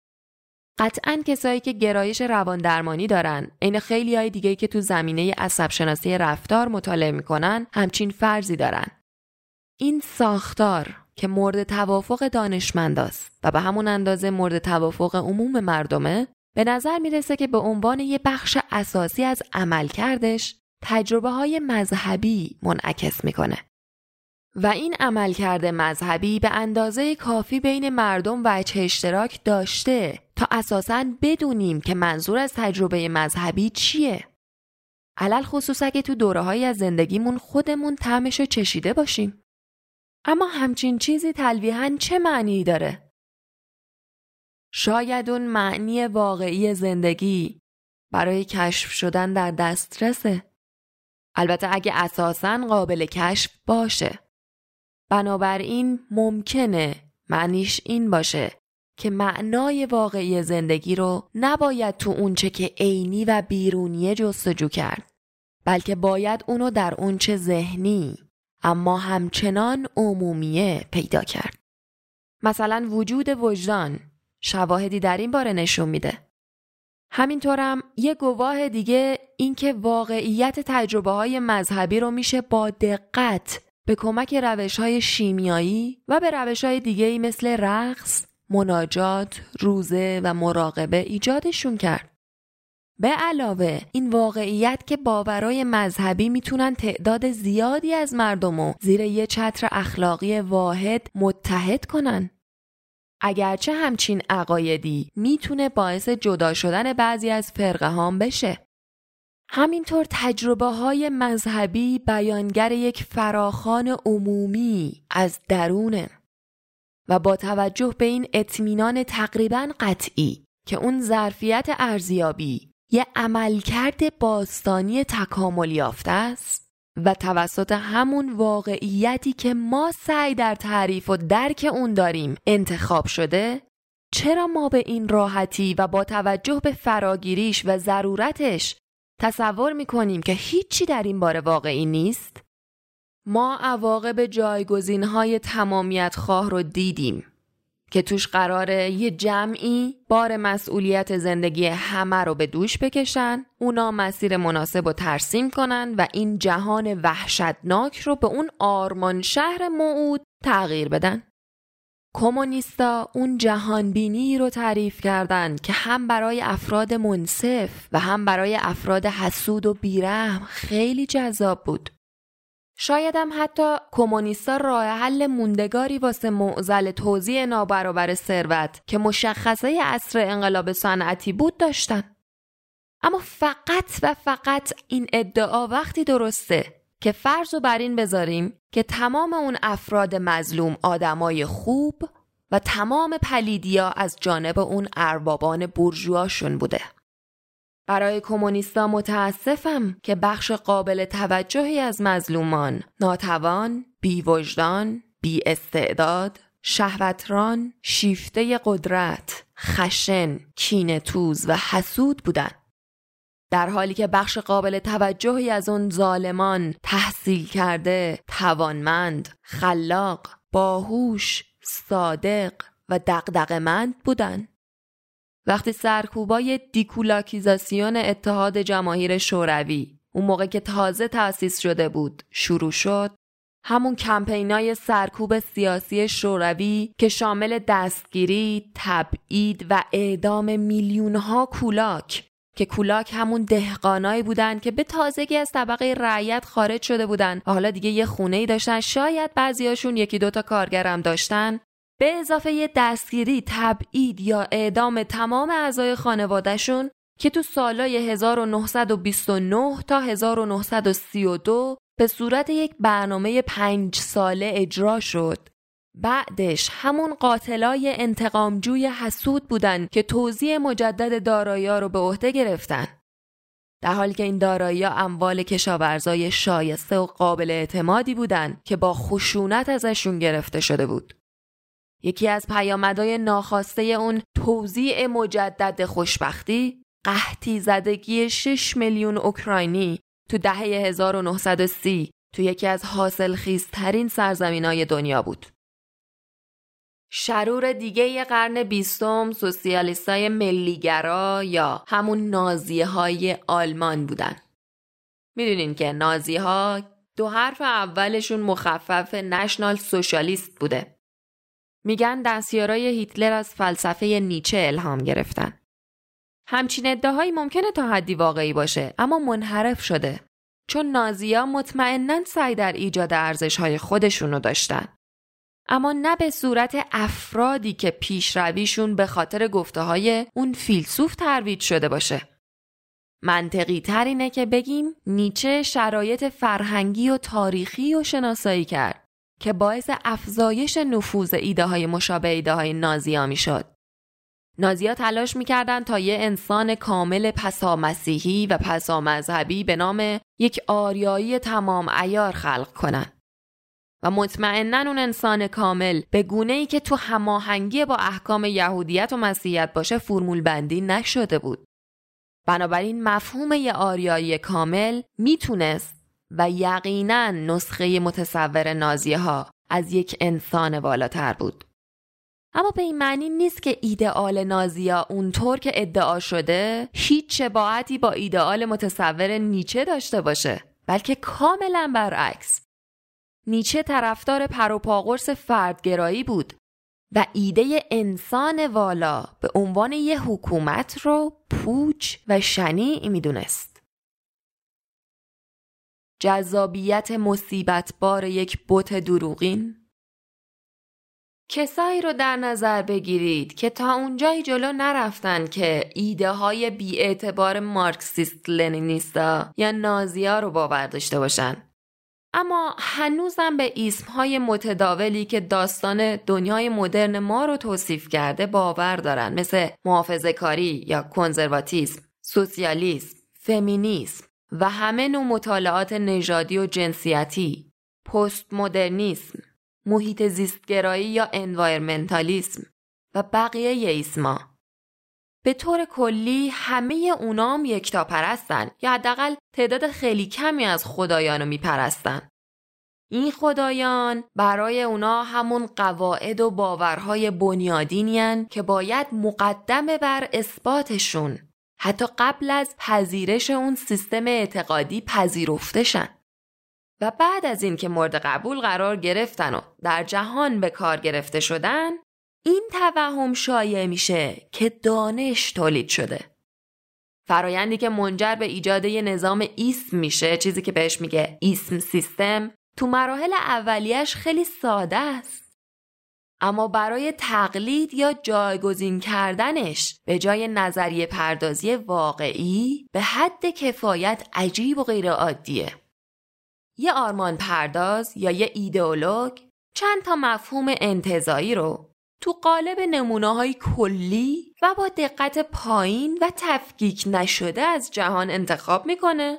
قطعا کسایی که گرایش روان درمانی دارن عین خیلی های دیگه که تو زمینه عصب شناسی رفتار مطالعه می‌کنن همچین فرضی دارن. این ساختار که مورد توافق دانشمنداست و به همون اندازه مورد توافق عموم مردمه به نظر می‌رسه که به عنوان یه بخش اساسی از عملکردش تجربه های مذهبی منعکس می‌کنه. و این عملکرد مذهبی به اندازه کافی بین مردم وجه اشتراک داشته تا اساساً بدونیم که منظور از تجربه مذهبی چیه. علل خصوص اگه تو دوره های از زندگیمون خودمون تعمش چشیده باشیم. اما همچین چیزی تلویحا چه معنی داره؟ شاید اون معنی واقعی زندگی برای کشف شدن در دسترسه. البته اگه اساساً قابل کشف باشه. بنابراین ممکنه معنیش این باشه که معنای واقعی زندگی رو نباید تو اونچه که عینی و بیرونیه جستجو کرد بلکه باید اونو در اونچه ذهنی اما همچنان عمومیه پیدا کرد. مثلا وجود وجدان شواهدی در این باره نشون میده. همینطورم یه گواه دیگه اینکه واقعیت تجربه های مذهبی رو میشه با دقت به کمک روش های شیمیایی و به روش های دیگه مثل رقص، مناجات، روزه و مراقبه ایجادشون کرد. به علاوه این واقعیت که باورای مذهبی می‌تونن تعداد زیادی از مردم رو زیر یه چتر اخلاقی واحد متحد کنن. اگرچه همچین عقایدی می‌تونه باعث جدا شدن بعضی از فرقه هام بشه. همینطور تجربه های مذهبی بیانگر یک فراخان عمومی از درونه و با توجه به این اطمینان تقریبا قطعی که اون ظرفیت ارزیابی یه عملکرد باستانی تکامل یافته است و توسط همون واقعیتی که ما سعی در تعریف و درک اون داریم انتخاب شده چرا ما به این راحتی و با توجه به فراگیریش و ضرورتش تصور می‌کنیم که هیچی در این باره واقعی نیست؟ ما عواقب جایگزین های تمامیت خواه رو دیدیم که توش قراره یه جمعی بار مسئولیت زندگی همه رو به دوش بکشن اونا مسیر مناسب رو ترسیم کنن و این جهان وحشتناک رو به اون آرمان شهر موعود تغییر بدن کمونیستا اون جهانبینی رو تعریف کردند که هم برای افراد منصف و هم برای افراد حسود و بیرحم خیلی جذاب بود. شایدم حتی کمونیستا راه حل موندگاری واسه معزل توزیع نابرابر ثروت که مشخصه اصر انقلاب صنعتی بود داشتن. اما فقط و فقط این ادعا وقتی درسته که فرض رو بر این بذاریم که تمام اون افراد مظلوم آدمای خوب و تمام پلیدیا از جانب اون اربابان برجوهاشون بوده. برای کمونیستا متاسفم که بخش قابل توجهی از مظلومان ناتوان، بیوجدان، بی استعداد، شهوتران، شیفته قدرت، خشن، کینتوز و حسود بودند. در حالی که بخش قابل توجهی از اون ظالمان تحصیل کرده، توانمند، خلاق، باهوش، صادق و دقدقمند بودن. وقتی سرکوبای دیکولاکیزاسیون اتحاد جماهیر شوروی اون موقع که تازه تأسیس شده بود شروع شد همون کمپینای سرکوب سیاسی شوروی که شامل دستگیری، تبعید و اعدام میلیون ها کولاک که کولاک همون دهقانایی بودن که به تازگی از طبقه رعیت خارج شده بودن. و حالا دیگه یه خونه ای داشتن. شاید بعضیاشون یکی دوتا کارگرم داشتن. به اضافه دستگیری تبعید یا اعدام تمام اعضای خانوادهشون که تو سالای 1929 تا 1932 به صورت یک برنامه پنج ساله اجرا شد بعدش همون قاتلای انتقامجوی حسود بودن که توزیع مجدد دارایی رو به عهده گرفتن. در حالی که این دارایی اموال کشاورزای شایسته و قابل اعتمادی بودند که با خشونت ازشون گرفته شده بود. یکی از پیامدهای ناخواسته اون توزیع مجدد خوشبختی قحطی زدگی 6 میلیون اوکراینی تو دهه 1930 تو یکی از حاصل خیزترین سرزمین های دنیا بود. شرور دیگه قرن بیستم سوسیالیستای ملیگرا یا همون نازی های آلمان بودن. می‌دونین که نازی ها دو حرف اولشون مخفف نشنال سوشالیست بوده. میگن دستیارای هیتلر از فلسفه نیچه الهام گرفتن. همچین ادعاهایی ممکنه تا حدی واقعی باشه اما منحرف شده چون نازیا مطمئنا سعی در ایجاد ارزش های خودشونو داشتن. اما نه به صورت افرادی که پیشرویشون به خاطر گفته های اون فیلسوف ترویج شده باشه. منطقی تر اینه که بگیم نیچه شرایط فرهنگی و تاریخی و شناسایی کرد که باعث افزایش نفوذ ایده های مشابه ایده های نازیا می شد. نازیا تلاش می‌کردند تا یه انسان کامل پسا مسیحی و پسا مذهبی به نام یک آریایی تمام ایار خلق کنند. و مطمئنا اون انسان کامل به گونه ای که تو هماهنگی با احکام یهودیت و مسیحیت باشه فرمول بندی نشده بود. بنابراین مفهوم یه آریایی کامل می‌تونست و یقینا نسخه متصور نازیه ها از یک انسان والاتر بود. اما به این معنی نیست که ایدئال نازیا اونطور که ادعا شده هیچ شباهتی با ایدئال متصور نیچه داشته باشه بلکه کاملا برعکس نیچه طرفدار پروپاگورس فردگرایی بود و ایده انسان والا به عنوان یه حکومت رو پوچ و شنیع می‌دونست. جذابیت مصیبت بار یک بت دروغین کسایی رو در نظر بگیرید که تا اونجایی جلو نرفتن که ایده های بی اعتبار مارکسیست لنینیستا یا نازیا رو باور داشته باشن. اما هنوزم به های متداولی که داستان دنیای مدرن ما رو توصیف کرده باور دارن مثل محافظه کاری یا کنزرواتیسم، سوسیالیسم، فمینیسم و همه نوع مطالعات نژادی و جنسیتی، پست مدرنیسم، محیط زیستگرایی یا انوایرمنتالیسم و بقیه ایسما. به طور کلی همه اونام یکتا پرستن یا حداقل تعداد خیلی کمی از خدایان رو میپرستن. این خدایان برای اونا همون قواعد و باورهای بنیادینیان که باید مقدمه بر اثباتشون حتی قبل از پذیرش اون سیستم اعتقادی پذیرفته شن. و بعد از اینکه مورد قبول قرار گرفتن و در جهان به کار گرفته شدن این توهم شایع میشه که دانش تولید شده فرایندی که منجر به ایجاد یه نظام ایسم میشه چیزی که بهش میگه ایسم سیستم تو مراحل اولیش خیلی ساده است اما برای تقلید یا جایگزین کردنش به جای نظریه پردازی واقعی به حد کفایت عجیب و غیر عادیه. یه آرمان پرداز یا یه ایدئولوگ چند تا مفهوم انتظایی رو تو قالب نمونه های کلی و با دقت پایین و تفکیک نشده از جهان انتخاب می‌کنه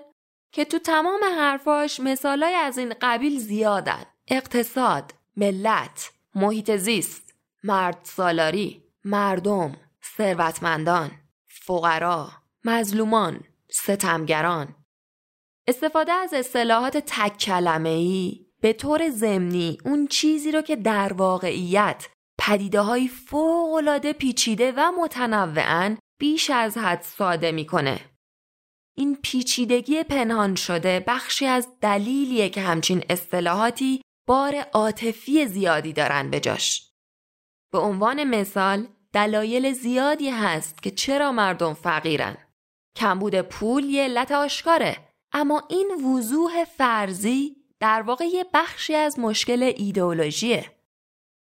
که تو تمام حرفاش مثالای از این قبیل زیادن. اقتصاد، ملت، محیط زیست، مرد سالاری، مردم، ثروتمندان، فقرا، مظلومان، ستمگران، استفاده از اصطلاحات تک کلمه ای به طور ضمنی اون چیزی رو که در واقعیت پدیده های فوق پیچیده و متنوعن بیش از حد ساده می‌کنه. این پیچیدگی پنهان شده بخشی از دلیلیه که همچین اصطلاحاتی بار عاطفی زیادی دارن به جاش. به عنوان مثال دلایل زیادی هست که چرا مردم فقیرن. کمبود پول یه علت آشکاره اما این وضوح فرضی در واقع یه بخشی از مشکل ایدئولوژیه.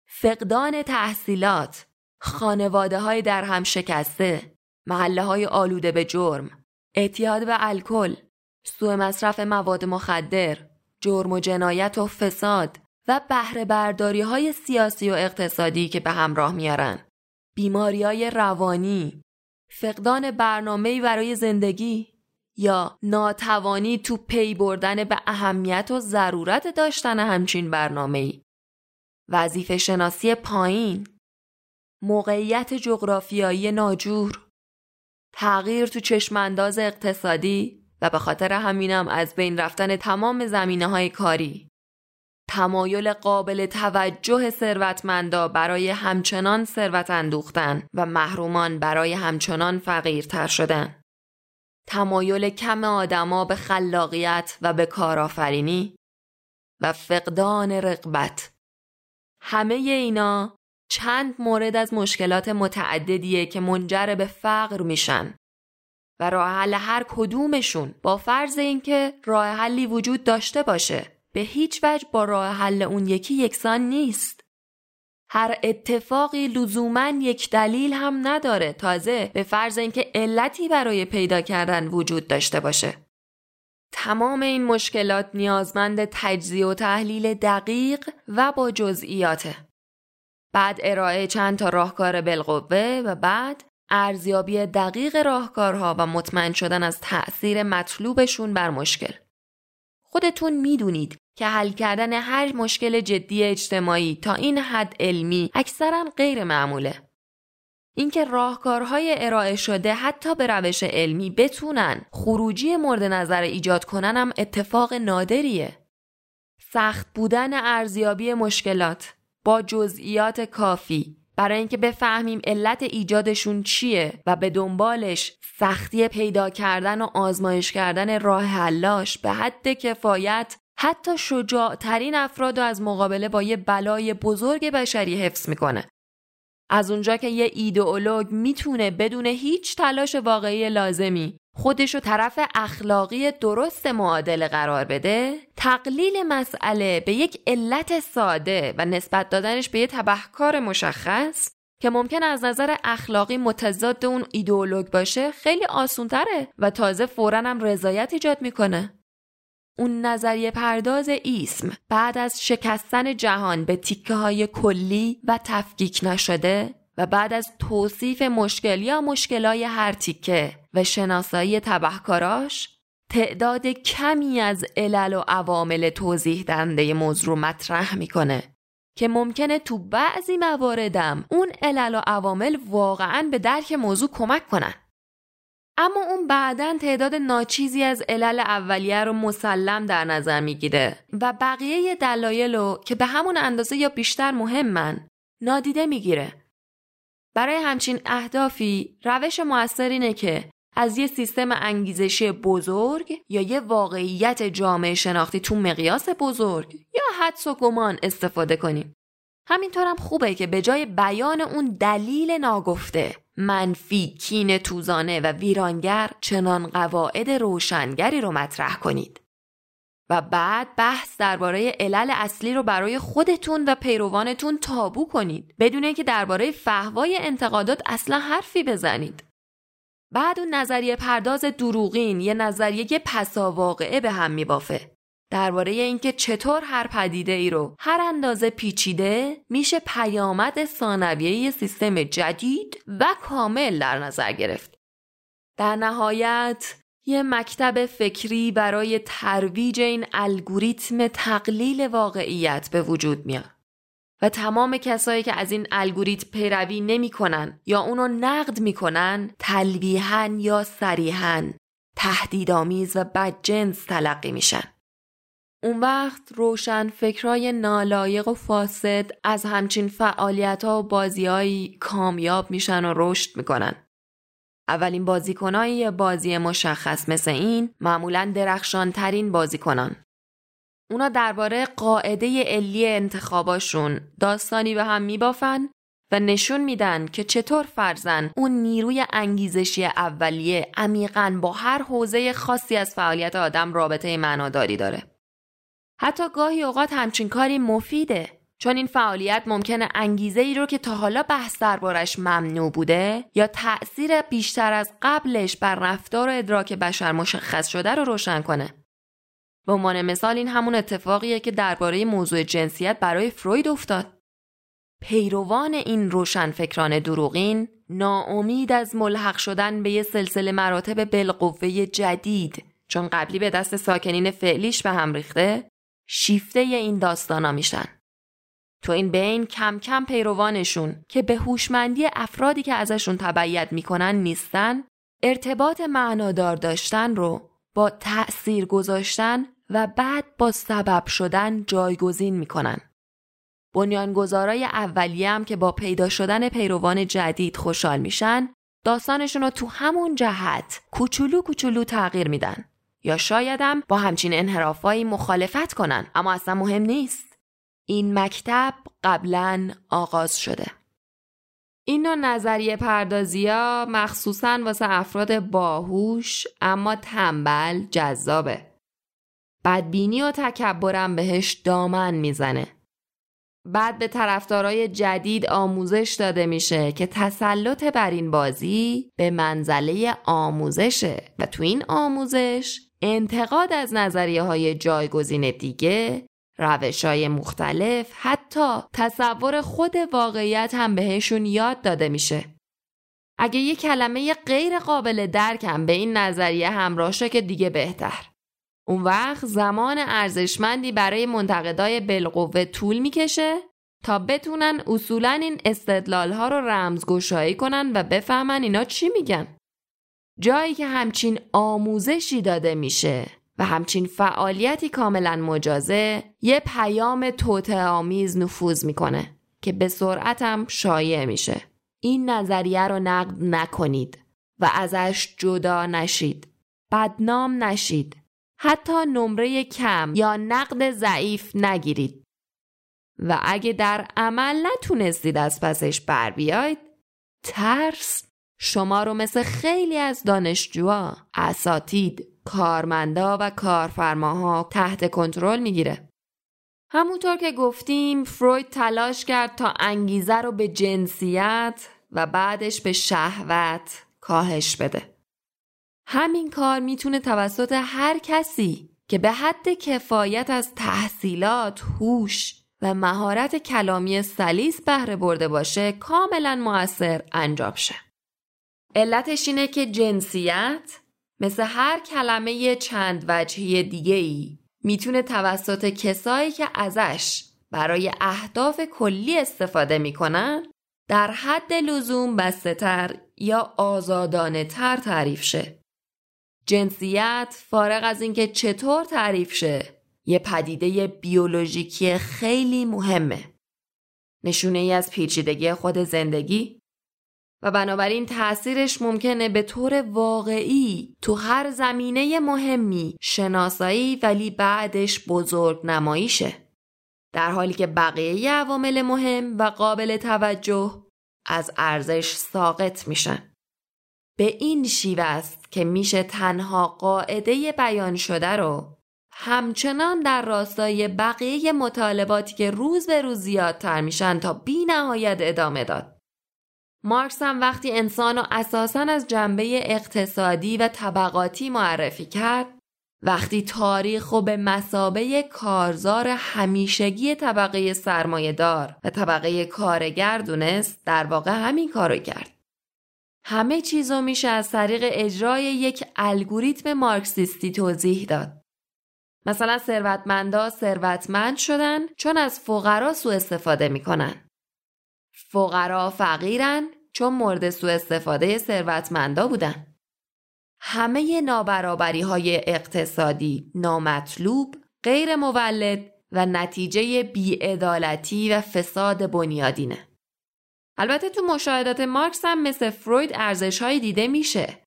فقدان تحصیلات، خانواده های در هم شکسته، محله های آلوده به جرم، اعتیاد به الکل، سوء مصرف مواد مخدر، جرم و جنایت و فساد و بهره برداری های سیاسی و اقتصادی که به همراه میارن. بیماری های روانی، فقدان برنامه‌ای برای زندگی، یا ناتوانی تو پی بردن به اهمیت و ضرورت داشتن همچین برنامه ای. وظیفه شناسی پایین موقعیت جغرافیایی ناجور تغییر تو چشمانداز اقتصادی و به خاطر همینم از بین رفتن تمام زمینه های کاری. تمایل قابل توجه ثروتمندا برای همچنان ثروت اندوختن و محرومان برای همچنان فقیرتر شدن. تمایل کم آدما به خلاقیت و به کارآفرینی و فقدان رقبت همه اینا چند مورد از مشکلات متعددیه که منجر به فقر میشن. و راه حل هر کدومشون با فرض اینکه راه حلی وجود داشته باشه. به هیچ وجه با راه حل اون یکی یکسان نیست. هر اتفاقی لزوما یک دلیل هم نداره تازه به فرض اینکه علتی برای پیدا کردن وجود داشته باشه. تمام این مشکلات نیازمند تجزیه و تحلیل دقیق و با جزئیاته. بعد ارائه چند تا راهکار بالقوه و بعد ارزیابی دقیق راهکارها و مطمئن شدن از تأثیر مطلوبشون بر مشکل خودتون می‌دونید که حل کردن هر مشکل جدی اجتماعی تا این حد علمی اکثرا غیر معموله. اینکه راهکارهای ارائه شده حتی به روش علمی بتونن خروجی مورد نظر ایجاد کنن هم اتفاق نادریه. سخت بودن ارزیابی مشکلات با جزئیات کافی برای اینکه بفهمیم علت ایجادشون چیه و به دنبالش سختی پیدا کردن و آزمایش کردن راه حلاش به حد کفایت حتی شجاعترین افراد رو از مقابله با یه بلای بزرگ بشری حفظ می‌کنه. از اونجا که یه ایدئولوگ می‌تونه بدون هیچ تلاش واقعی لازمی خودشو طرف اخلاقی درست معادله قرار بده تقلیل مسئله به یک علت ساده و نسبت دادنش به یه تبهکار مشخص که ممکن از نظر اخلاقی متضاد اون ایدئولوگ باشه خیلی آسونتره و تازه فورا هم رضایت ایجاد می‌کنه. اون نظریه پرداز ایسم بعد از شکستن جهان به تیکه های کلی و تفکیک نشده و بعد از توصیف مشکل یا مشکلای هر تیکه و شناسایی تبهکاراش تعداد کمی از علل و عوامل توضیح دهنده موضوع مطرح می‌کنه که ممکنه تو بعضی مواردم اون علل و عوامل واقعا به درک موضوع کمک کنن. اما اون بعدا تعداد ناچیزی از علل اولیه رو مسلم در نظر می‌گیره و بقیه دلایل رو که به همون اندازه یا بیشتر مهمن نادیده می‌گیره. برای همچین اهدافی روش موثر اینه که از یه سیستم انگیزشی بزرگ یا یه واقعیت جامعه شناختی تو مقیاس بزرگ یا حدس و گمان استفاده کنیم. همینطورم خوبه که به جای بیان اون دلیل ناگفته منفی، کین توزانه و ویرانگر چنان قواعد روشنگری رو مطرح کنید. و بعد بحث درباره علل اصلی رو برای خودتون و پیروانتون تابو کنید بدون اینکه درباره فهوای انتقادات اصلا حرفی بزنید. بعد اون نظریه پرداز دروغین یه نظریه پساواقعه به هم میبافه. درباره اینکه چطور هر پدیده ای رو هر اندازه پیچیده میشه پیامد ثانویه سیستم جدید و کامل در نظر گرفت. در نهایت یه مکتب فکری برای ترویج این الگوریتم تقلیل واقعیت به وجود میاد. و تمام کسایی که از این الگوریتم پیروی نمی‌کنن یا اونو نقد می‌کنن تلویحا یا صریحا تهدیدآمیز و بدجنس تلقی میشن. اون وقت روشن فکرای نالایق و فاسد از همچین فعالیت ها و بازی کامیاب میشن و رشد می‌کنن. اولین بازیکنای بازی مشخص مثل این معمولا درخشان ترین بازیکنان. اونا درباره قاعده علی انتخاباشون داستانی به هم میبافن و نشون میدن که چطور فرزن اون نیروی انگیزشی اولیه عمیقا با هر حوزه خاصی از فعالیت آدم رابطه معناداری داره. حتی گاهی اوقات همچین کاری مفیده چون این فعالیت ممکنه انگیزه ای رو که تا حالا بحث دربارش ممنوع بوده یا تأثیر بیشتر از قبلش بر رفتار و ادراک بشر مشخص شده رو روشن کنه. به عنوان مثال این همون اتفاقیه که درباره موضوع جنسیت برای فروید افتاد. پیروان این روشنفکران دروغین ناامید از ملحق شدن به یه سلسله مراتب بالقوه جدید چون قبلی به دست ساکنین فعلیش به هم ریخته شیفته این داستانا میشن. تو این بین کم کم پیروانشون که به هوشمندی افرادی که ازشون تبعیت می‌کنن نیستن ارتباط معنادار داشتن رو با تأثیر گذاشتن و بعد با سبب شدن جایگزین می‌کنن. بنیانگذارای اولیه هم که با پیدا شدن پیروان جدید خوشحال میشن داستانشون رو تو همون جهت کوچولو کوچولو تغییر میدن. یا شایدم با همچین انحرافایی مخالفت کنن اما اصلا مهم نیست این مکتب قبلا آغاز شده این نوع نظریه پردازی ها مخصوصا واسه افراد باهوش اما تنبل جذابه. بدبینی و تکبرم بهش دامن می‌زنه. بعد به طرفدارای جدید آموزش داده میشه که تسلط بر این بازی به منزله آموزشه و تو این آموزش انتقاد از نظریه های جایگزین دیگه روش های مختلف حتی تصور خود واقعیت هم بهشون یاد داده میشه. اگه یه کلمه غیر قابل درکم به این نظریه همراه شه که دیگه بهتر. اون وقت زمان ارزشمندی برای منتقدای بالقوه طول می‌کشه تا بتونن اصولا این استدلال ها رو رمزگشایی کنن و بفهمن اینا چی میگن. جایی که همچین آموزشی داده میشه همچین فعالیتی کاملا مجازه یه پیام توته آمیز نفوذ می‌کنه که به سرعت هم شایع میشه. این نظریه رو نقد نکنید و ازش جدا نشید. بدنام نشید. حتی نمره کم یا نقد ضعیف نگیرید. و اگه در عمل نتونستید از پسش بر بیاید ترس شما رو مثل خیلی از دانشجوها، اساتید، کارمندا و کارفرماها تحت کنترل می‌گیره. همونطور که گفتیم فروید تلاش کرد تا انگیزه رو به جنسیت و بعدش به شهوت کاهش بده. همین کار می‌تونه توسط هر کسی که به حد کفایت از تحصیلات، هوش و مهارت کلامی سلیس بهره برده باشه کاملا موثر انجام شه. علتش اینه که جنسیت مثل هر کلمه چند وجهی دیگه ای می‌تونه توسط کسایی که ازش برای اهداف کلی استفاده می‌کنن در حد لزوم بسته تر یا آزادانه تر تعریف شه. جنسیت فارغ از اینکه چطور تعریف شه یه پدیده بیولوژیکی خیلی مهمه. نشونه ای از پیچیدگی خود زندگی و بنابراین تأثیرش ممکنه به طور واقعی تو هر زمینه مهمی شناسایی ولی بعدش بزرگ نماییشه. در حالی که بقیه عوامل مهم و قابل توجه از ارزش ساقط میشن. به این شیوه است که میشه تنها قاعده بیان شده رو همچنان در راستای بقیه مطالباتی که روز به روز زیادتر میشن تا بی نهایت ادامه داد. مارکس هم وقتی انسان رو اساساً از جنبه اقتصادی و طبقاتی معرفی کرد وقتی تاریخ و به مسابه کارزار همیشگی طبقه سرمایهدار و طبقه کارگر دونست در واقع همین کارو کرد. همه چیزو میشه از طریق اجرای یک الگوریتم مارکسیستی توضیح داد. مثلا ثروتمندا ثروتمند شدن چون از فقرا سوء استفاده می‌کنن. فقرا فقیرن چون مورد سوء استفاده ثروتمندا بودن. همه نابرابری های اقتصادی نامطلوب، غیر مولد و نتیجه بیعدالتی و فساد بنیادینه. البته تو مشاهدات مارکس هم مثل فروید ارزش های دیده میشه.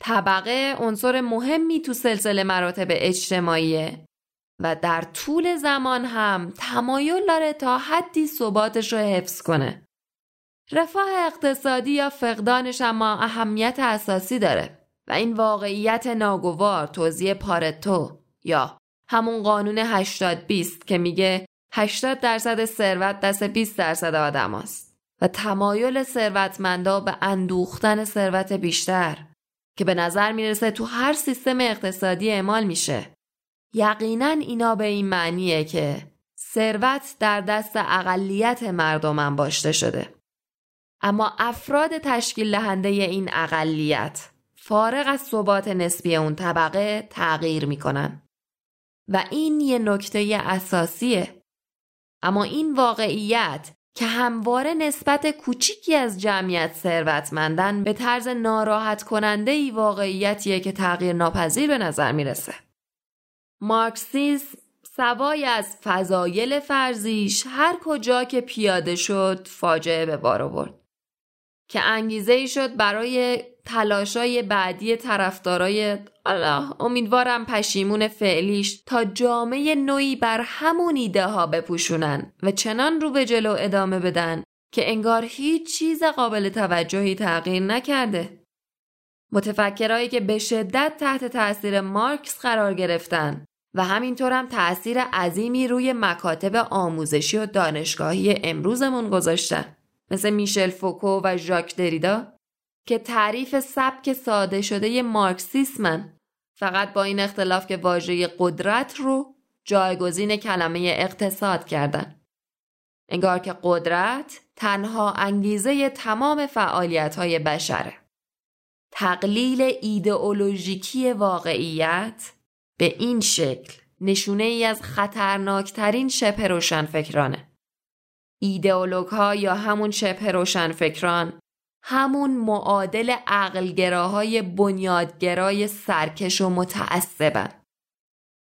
طبقه عنصر مهمی تو سلسله مراتب اجتماعیه و در طول زمان هم تمایل داره تا حدی ثباتش رو حفظ کنه. رفاه اقتصادی یا فقدانش اما اهمیت اساسی داره و این واقعیت ناگوار توضیح پارتو یا همون قانون 80 20 که میگه 80 درصد ثروت دست 20 درصد آدم است و تمایل ثروتمندا به اندوختن ثروت بیشتر که به نظر می‌رسه تو هر سیستم اقتصادی اعمال میشه. یقینا اینا به این معنیه که ثروت در دست اقلیت مردم انباشته شده. اما افراد تشکیل دهنده این اقلیت فارغ از ثبات نسبی اون طبقه تغییر می‌کنن و این یه نکته اساسیه اما این واقعیت که همواره نسبت کوچیکی از جمعیت ثروتمندن به طرز ناراحت کننده ای واقعیتیه که تغییر ناپذیر به نظر می‌رسه. مارکسیسم سوای از فضایل فرزیش هر کجا که پیاده شد فاجعه به بار آورد. که انگیزه ای شد برای تلاشای بعدی طرفدارای الله امیدوارم پشیمون فعلیش تا جامعه نوعی بر همون ایده ها بپوشونن و چنان رو به جلو ادامه بدن که انگار هیچ چیز قابل توجهی تغییر نکرده. متفکرهایی که به شدت تحت تاثیر مارکس قرار گرفتن و همینطور هم تأثیر عظیمی روی مکاتب آموزشی و دانشگاهی امروزمون گذاشتن. مثل میشل فوکو و ژاک دریدا که تعریف سبک ساده شده مارکسیسمن فقط با این اختلاف که واژه قدرت رو جایگزین کلمه اقتصاد کردن. انگار که قدرت تنها انگیزه تمام فعالیت های بشره. تقلیل ایدئولوژیکی واقعیت به این شکل نشونه ای از خطرناکترین شبه روشن فکرانه. ایدئولوگ ها یا همون شبه روشنفکران همون معادل عقلگراهای بنیادگرای سرکش و متعصبن.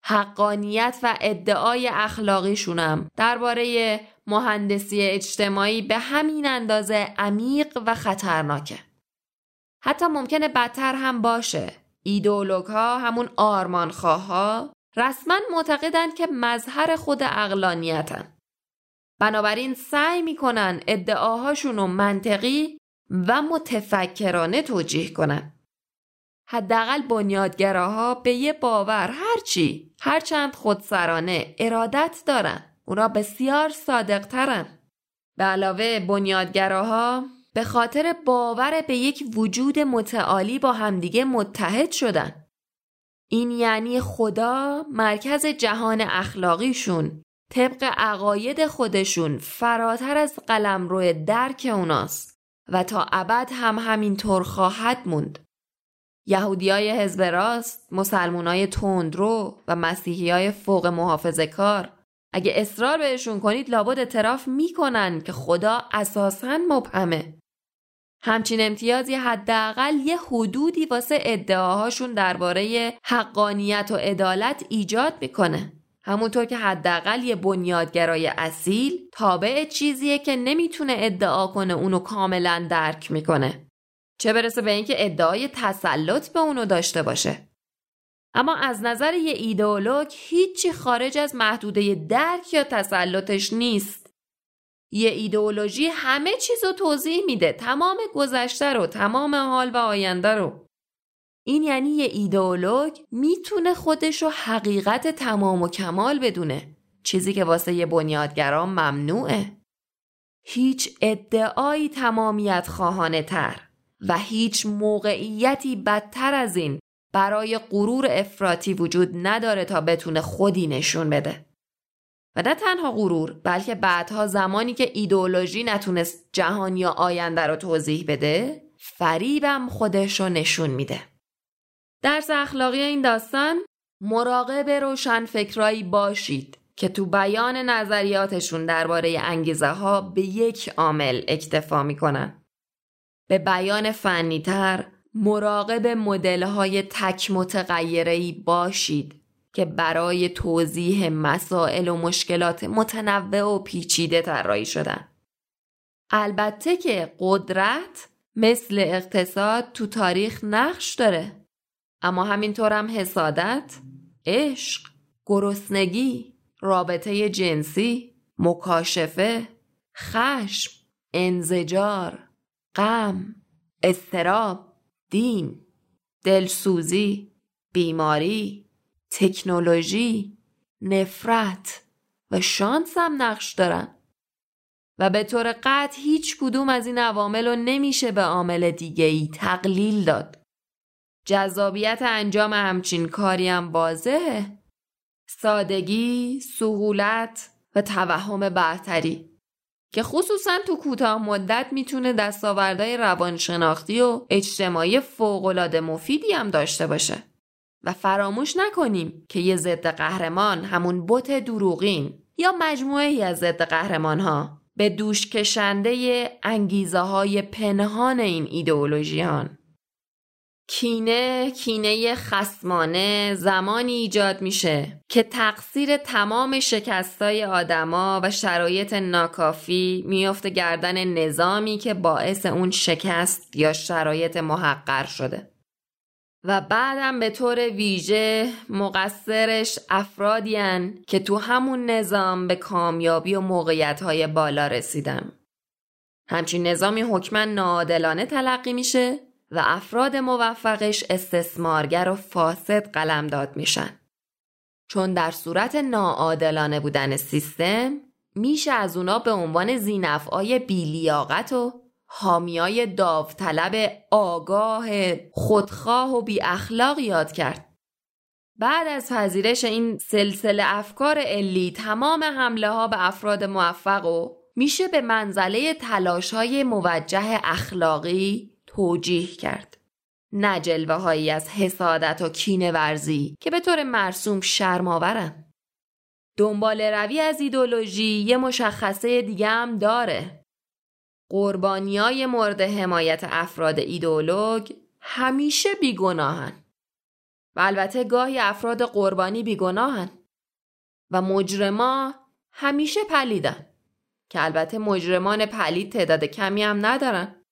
حقانیت و ادعای اخلاقیشونم درباره مهندسی اجتماعی به همین اندازه عمیق و خطرناکه. حتی ممکنه بدتر هم باشه. ایدولوگ ها همون آرمانخواه ها رسما معتقدند که مظهر خود اقلانیتن. بنابراین سعی می‌کنن ادعاهاشون رو منطقی و متفکرانه توجیه کنن. حداقل بنیادگراها به یه باور هرچی هرچند خودسرانه ارادت دارن. اونا بسیار صادقترن. به علاوه بنیادگراها به خاطر باور به یک وجود متعالی با همدیگه متحد شدن. این یعنی خدا مرکز جهان اخلاقیشون طبق عقاید خودشون فراتر از قلم روی درک اوناست و تا ابد هم همینطور خواهد موند. یهودی های حزب راست، مسلمون های تندرو و مسیحی های فوق محافظه کار اگه اصرار بهشون کنید لابد اعتراف می‌کنن که خدا اساسا مبهمه. همچین امتیازی حداقل یه حدودی واسه ادعاهاشون درباره حقانیت و عدالت ایجاد می‌کنه. همونطور که حداقل یه بنیادگرای اصیل تابع چیزیه که نمی‌تونه ادعا کنه اونو کاملا درک می‌کنه. چه برسه به اینکه ادعای تسلط به اونو داشته باشه. اما از نظر یه ایدئولوگ هیچی خارج از محدوده درک یا تسلطش نیست. یه ایدئولوژی همه چیز رو توضیح میده تمام گذشته رو تمام حال و آینده رو این یعنی یه ایدئولوگ می‌تونه خودش رو حقیقت تمام و کمال بدونه. چیزی که واسه یه بنیادگران ممنوعه. هیچ ادعایی تمامیت خواهانه تر و هیچ موقعیتی بدتر از این برای غرور افراطی وجود نداره تا بتونه خودی نشون بده. و نه تنها غرور بلکه بعدها زمانی که ایدئولوژی نتونست جهان یا آینده رو توضیح بده فریبم خودش رو نشون میده. درس اخلاقی این داستان مراقب روشن فکرایی باشید که تو بیان نظریاتشون درباره انگیزه ها به یک عامل اکتفا می‌کنن به بیان فنیتر مراقب مدل های تک متغیره باشید که برای توضیح مسائل و مشکلات متنوع و پیچیده طراحی شدن. البته که قدرت مثل اقتصاد تو تاریخ نقش داره. اما همینطور هم حسادت، عشق، گرسنگی، رابطه جنسی، مکاشفه، خشم، انزجار، غم، استراب، دین، دلسوزی، بیماری، تکنولوژی، نفرت و شانس هم نقش دارن. و به طور قطع هیچ کدوم از این عوامل رو نمیشه به عامل دیگه ای تقلیل داد. جذابیت انجام همچین کاری هم واضحه. سادگی، سهولت و توهم برتری که خصوصا تو کوتاه مدت می‌تونه دستاوردهای روانشناختی و اجتماعی فوقالعاده مفیدی هم داشته باشه. و فراموش نکنیم که یه ضد قهرمان همون بت دروغین یا مجموعه ای از ضد قهرمان ها به دوش کشنده انگیزه های پنهان این ایدئولوژیان کینه کینه خسمانه زمانی ایجاد میشه که تقصیر تمام شکستای آدما و شرایط ناکافی میافته گردن نظامی که باعث اون شکست یا شرایط محقر شده و بعدم به طور ویژه مقصرش افرادی که تو همون نظام به کامیابی و موقعیت های بالا رسیدن. همچین نظامی حکما ناعادلانه تلقی میشه و افراد موفقش استثمارگر و فاسد قلمداد میشن. چون در صورت ناعادلانه بودن سیستم میشه از اونا به عنوان زینفعای بیلیاقت و حامیای داوطلب آگاه خودخواه و بی اخلاق یاد کرد. بعد از پذیرش این سلسله افکار علی تمام حمله ها به افراد موفق و میشه به منزله تلاش های موجه اخلاقی توجیه کرد. نه جلوه هایی از حسادت و کینه ورزی که به طور مرسوم شرماورن. دنبال روی از ایدولوژی یه مشخصه دیگه هم داره. قربانیای مورد حمایت افراد ایدولوگ همیشه بیگناهن. و البته گاهی افراد قربانی بیگناهن. و مجرما همیشه پلیدن. که البته مجرمان پلید تعداد کمی هم ندارن.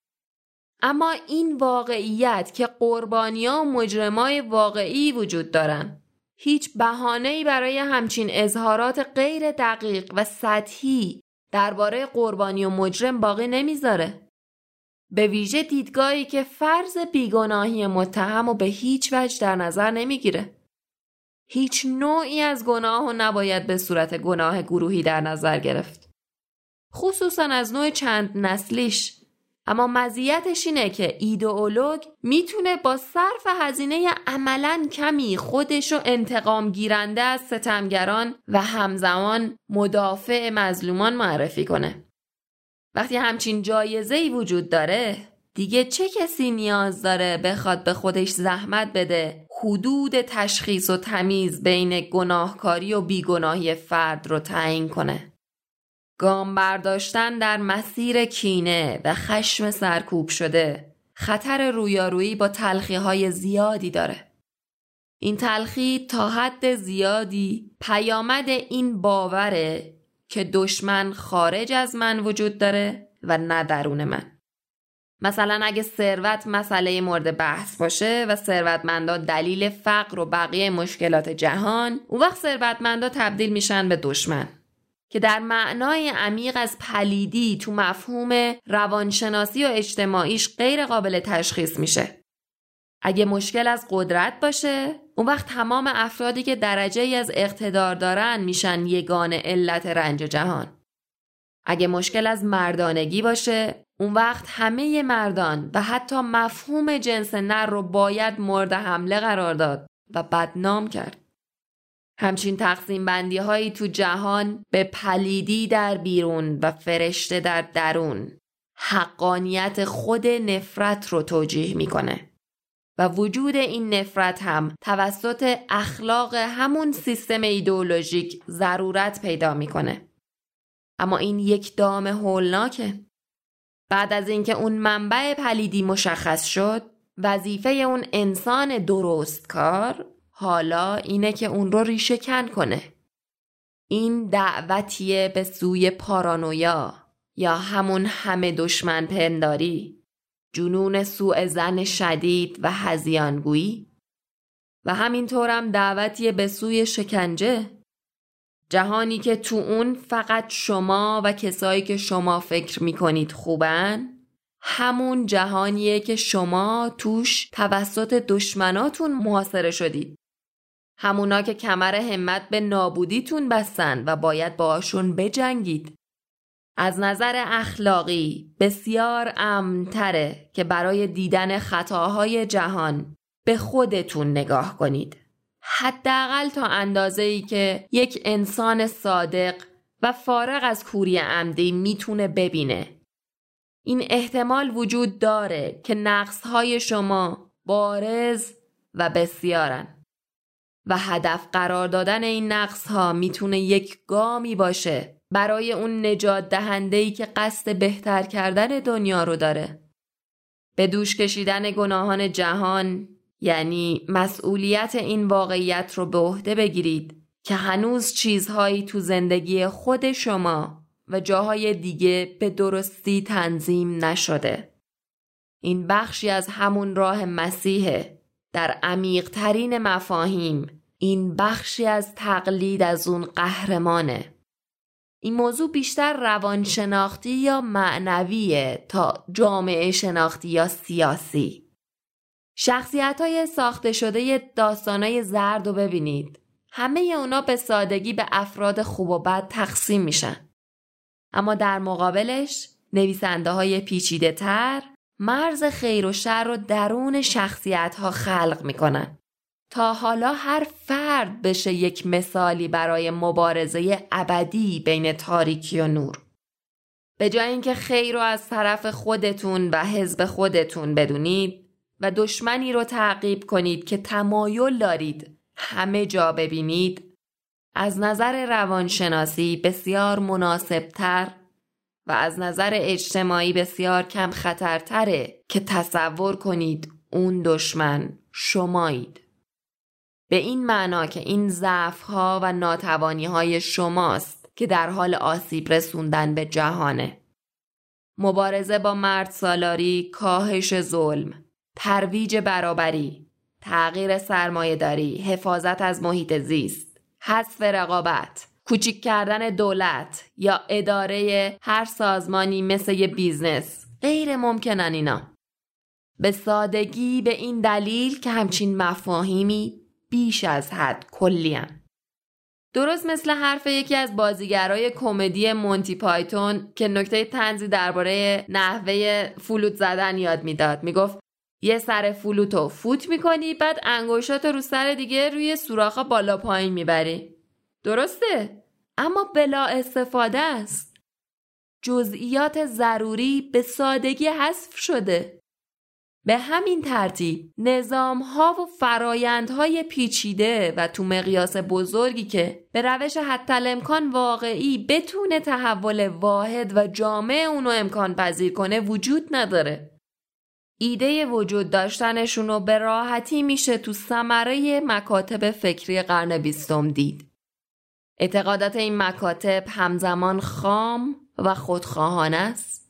اما این واقعیت که قربانیا و مجرمای واقعی وجود دارن هیچ بهانه‌ای برای همچین اظهارات غیر دقیق و سطحی درباره قربانی و مجرم باقی نمی‌ذاره. به ویژه دیدگاهی که فرض بیگناهی متهم و به هیچ وجه در نظر نمی‌گیره. هیچ نوعی از گناه و نباید به صورت گناه گروهی در نظر گرفت. خصوصا از نوع چند نسلیش اما مزیتش اینه که ایدئولوگ می‌تونه با صرف هزینه عملا کمی خودشو انتقام گیرنده از ستمگران و همزمان مدافع مظلومان معرفی کنه. وقتی همچین جایزه ای وجود داره دیگه چه کسی نیاز داره بخواد به خودش زحمت بده حدود تشخیص و تمیز بین گناهکاری و بیگناهی فرد رو تعیین کنه. گام برداشتن در مسیر کینه و خشم سرکوب شده خطر رویارویی با تلخی های زیادی داره. این تلخی تا حد زیادی پیامد این باوره که دشمن خارج از من وجود داره و نه درون من. مثلا اگه ثروت مسئله مورد بحث باشه و ثروتمندا دلیل فقر و بقیه مشکلات جهان اون وقت ثروتمندا تبدیل میشن به دشمن که در معنای عمیق از پلیدی تو مفهوم روانشناسی و اجتماعیش غیر قابل تشخیص میشه. اگه مشکل از قدرت باشه اون وقت تمام افرادی که درجه ای از اقتدار دارن میشن یگان علت رنج جهان. اگه مشکل از مردانگی باشه اون وقت همه مردان و حتی مفهوم جنس نر رو باید مورد حمله قرار داد و بدنام کرد. همچین تقسیم بندی هایی تو جهان به پلیدی در بیرون و فرشته در درون. حقانیت خود نفرت رو توجیه می‌کنه. و وجود این نفرت هم توسط اخلاق همون سیستم ایدئولوژیک ضرورت پیدا می‌کنه. اما این یک دام هولناکه. بعد از اینکه اون منبع پلیدی مشخص شد وظیفه اون انسان درست کار حالا اینه که اون رو ریشه کن کنه. این دعوتیه به سوی پارانویا یا همون همه دشمن پنداری. جنون سوء زن شدید و هزیانگویی. و همینطورم دعوتیه به سوی شکنجه. جهانی که تو اون فقط شما و کسایی که شما فکر می‌کنید خوبن همون جهانیه که شما توش توسط دشمناتون محاصره شدید. همونا که کمر همت به نابودیتون بستن و باید باشون بجنگید. از نظر اخلاقی بسیار امتره که برای دیدن خطاهای جهان به خودتون نگاه کنید. حداقل تا اندازه ای که یک انسان صادق و فارغ از کوری عمدی می‌تونه ببینه. این احتمال وجود داره که نقصهای شما بارز و بسیارن. و هدف قرار دادن این نقص ها می‌تونه یک گامی باشه برای اون نجات دهنده ای که قصد بهتر کردن دنیا رو داره. به دوش کشیدن گناهان جهان یعنی مسئولیت این واقعیت رو به عهده بگیرید که هنوز چیزهایی تو زندگی خود شما و جاهای دیگه به درستی تنظیم نشده. این بخشی از همون راه مسیحه در عمیقترین مفاهیم. این بخشی از تقلید از اون قهرمانه. این موضوع بیشتر روانشناختی یا معنویه تا جامعه شناختی یا سیاسی. شخصیت های ساخته شده داستانای زرد رو ببینید. همه اونا به سادگی به افراد خوب و بد تقسیم میشن. اما در مقابلش نویسنده های پیچیده تر مرز خیر و شر رو درون شخصیت ها خلق می‌کنن تا حالا هر فرد بشه یک مثالی برای مبارزه ابدی بین تاریکی و نور. به جای اینکه خیر رو از طرف خودتون و حزب خودتون بدونید و دشمنی رو تعقیب کنید که تمایل دارید همه جا ببینید از نظر روانشناسی بسیار مناسبتر و از نظر اجتماعی بسیار کم خطرتره که تصور کنید اون دشمن شمایید. به این معنا که این ضعف ها و ناتوانی های شماست که در حال آسیب رسوندن به جهانه. مبارزه با مرد سالاری، کاهش ظلم، ترویج برابری، تغییر سرمایه داری، حفاظت از محیط زیست، حذف رقابت، کوچیک کردن دولت یا اداره هر سازمانی مثل یه بیزنس غیر ممکنن اینا. به سادگی به این دلیل که همچین مفاهیمی بیش از حد کلیان. درست مثل حرف یکی از بازیگرای کمدی مونتی پایتون که نکته طنزی درباره نحوه فلوت زدن یاد می‌داد می‌گفت یه سر فلوتو فوت می‌کنی بعد انگشتاتو رو سر دیگه روی سوراخ بالا پایین می‌بری درسته اما بلا استفاده است جزئیات ضروری به سادگی حذف شده به همین ترتیب نظام ها و فرایندهای پیچیده و تو مقیاس بزرگی که به روش حتی امکان واقعی بتونه تحول واحد و جامع اونو امکان پذیر کنه وجود نداره. ایده وجود داشتنشون رو به راحتی میشه تو ثمره مکاتب فکری قرن بیستم دید. اعتقادات این مکاتب همزمان خام و خودخواهانه است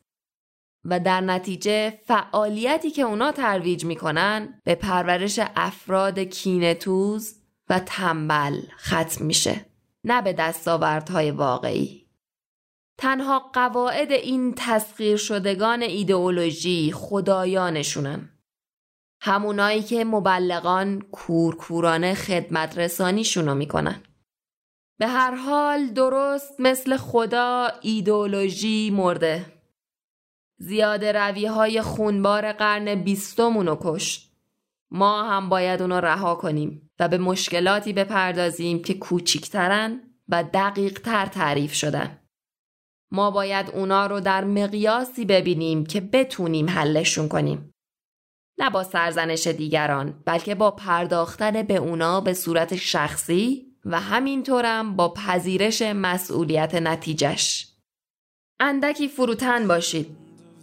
و در نتیجه فعالیتی که اونا ترویج می‌کنن به پرورش افراد کینتوز و تنبل ختم میشه نه به دستاوردهای واقعی. تنها قواعد این تسخیر شدگان ایدئولوژی خدایانشونن. همونایی که مبلغان کورکورانه خدمت رسانیشونو می‌کنن. به هر حال درست مثل خدا ایدئولوژی مرده زیاد روی های خونبار قرن بیستم اونو کشت. ما هم باید اونو رها کنیم و به مشکلاتی بپردازیم که کوچیکترن و دقیقتر تعریف شدن. ما باید اونا رو در مقیاسی ببینیم که بتونیم حلشون کنیم. نه با سرزنش دیگران بلکه با پرداختن به اونا به صورت شخصی و همینطورم با پذیرش مسئولیت نتیجهش. اندکی فروتن باشید.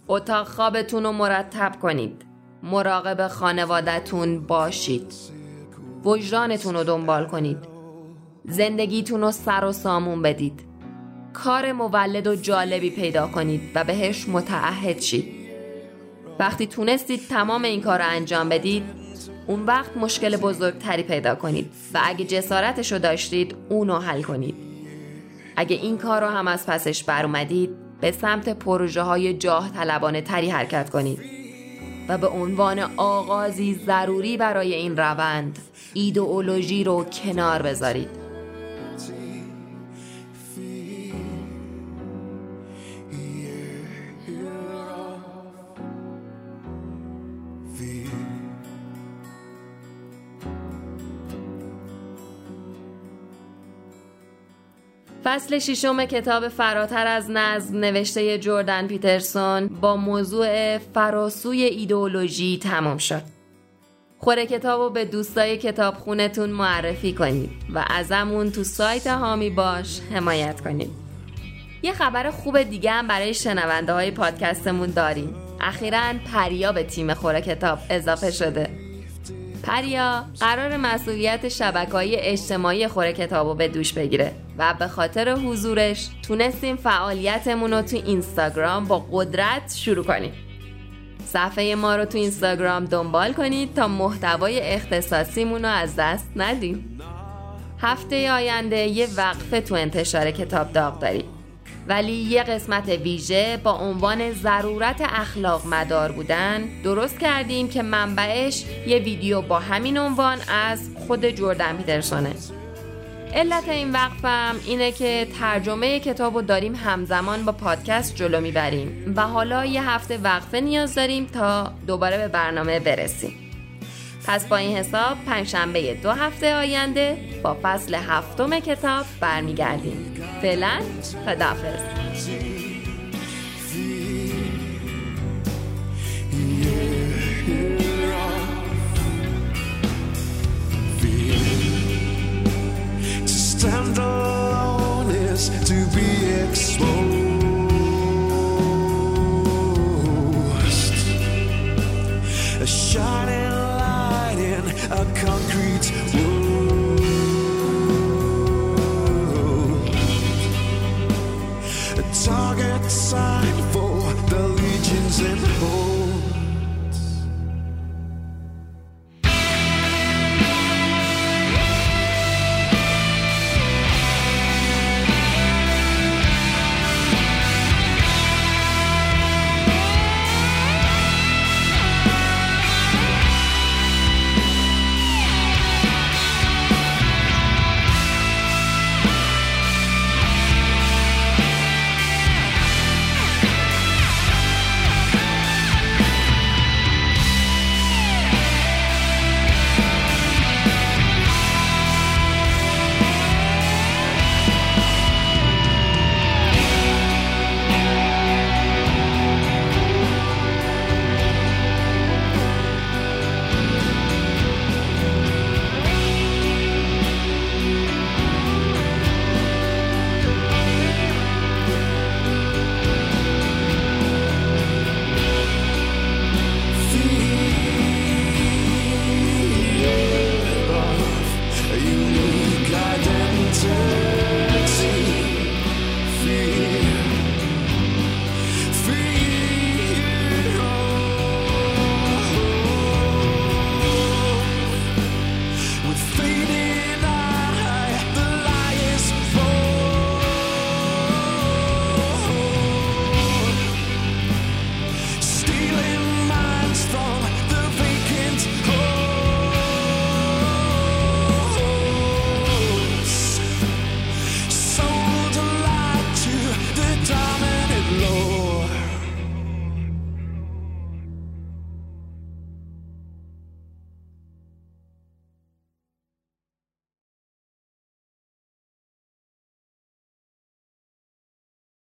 اتاق خوابتون رو مرتب کنید. مراقب خانوادتون باشید. وجدانتون رو دنبال کنید. زندگیتون رو سر و سامون بدید. کار مولد و جالبی پیدا کنید و بهش متعهد شید. وقتی تونستید تمام این کار رو انجام بدید اون وقت مشکل بزرگتری پیدا کنید و اگه جسارتش رو داشتید اونو حل کنید. اگه این کار رو هم از پسش بر اومدید به سمت پروژه های جاه طلبانه تری حرکت کنید و به عنوان آغازی ضروری برای این روند ایدئولوژی رو کنار بذارید. فصل ششم کتاب فراتر از نظم نوشته جردن پیترسون با موضوع فراسوی ایدئولوژی تمام شد. خور کتاب رو به دوستای کتاب خونتون معرفی کنید و ازمون تو سایت هامی باش حمایت کنید. یه خبر خوب دیگه هم برای شنونده های پادکستمون داریم. اخیرا پریا به تیم خور کتاب اضافه شده. پریا قرار مسئولیت شبکه اجتماعی خور کتاب رو به دوش بگیره و به خاطر حضورش تونستیم فعالیتمون رو تو اینستاگرام با قدرت شروع کنیم. صفحه ما رو تو اینستاگرام دنبال کنید تا محتوای اختصاصیمون رو از دست ندیم. هفته آینده یه وقفه تو انتشار کتاب داغ داریم. ولی یه قسمت ویژه با عنوان ضرورت اخلاق مدار بودن درست کردیم که منبعش یه ویدیو با همین عنوان از خود جردن پیترسونه. علت این وقفم اینه که ترجمه کتاب رو داریم همزمان با پادکست جلو می‌بریم و حالا یه هفته وقفه نیاز داریم تا دوباره به برنامه برسیم. پس با این حساب پنجشنبه دو هفته آینده با فصل هفتم کتاب برمیگردیم. فعلا alone is to be exposed. A shining light in a concrete world.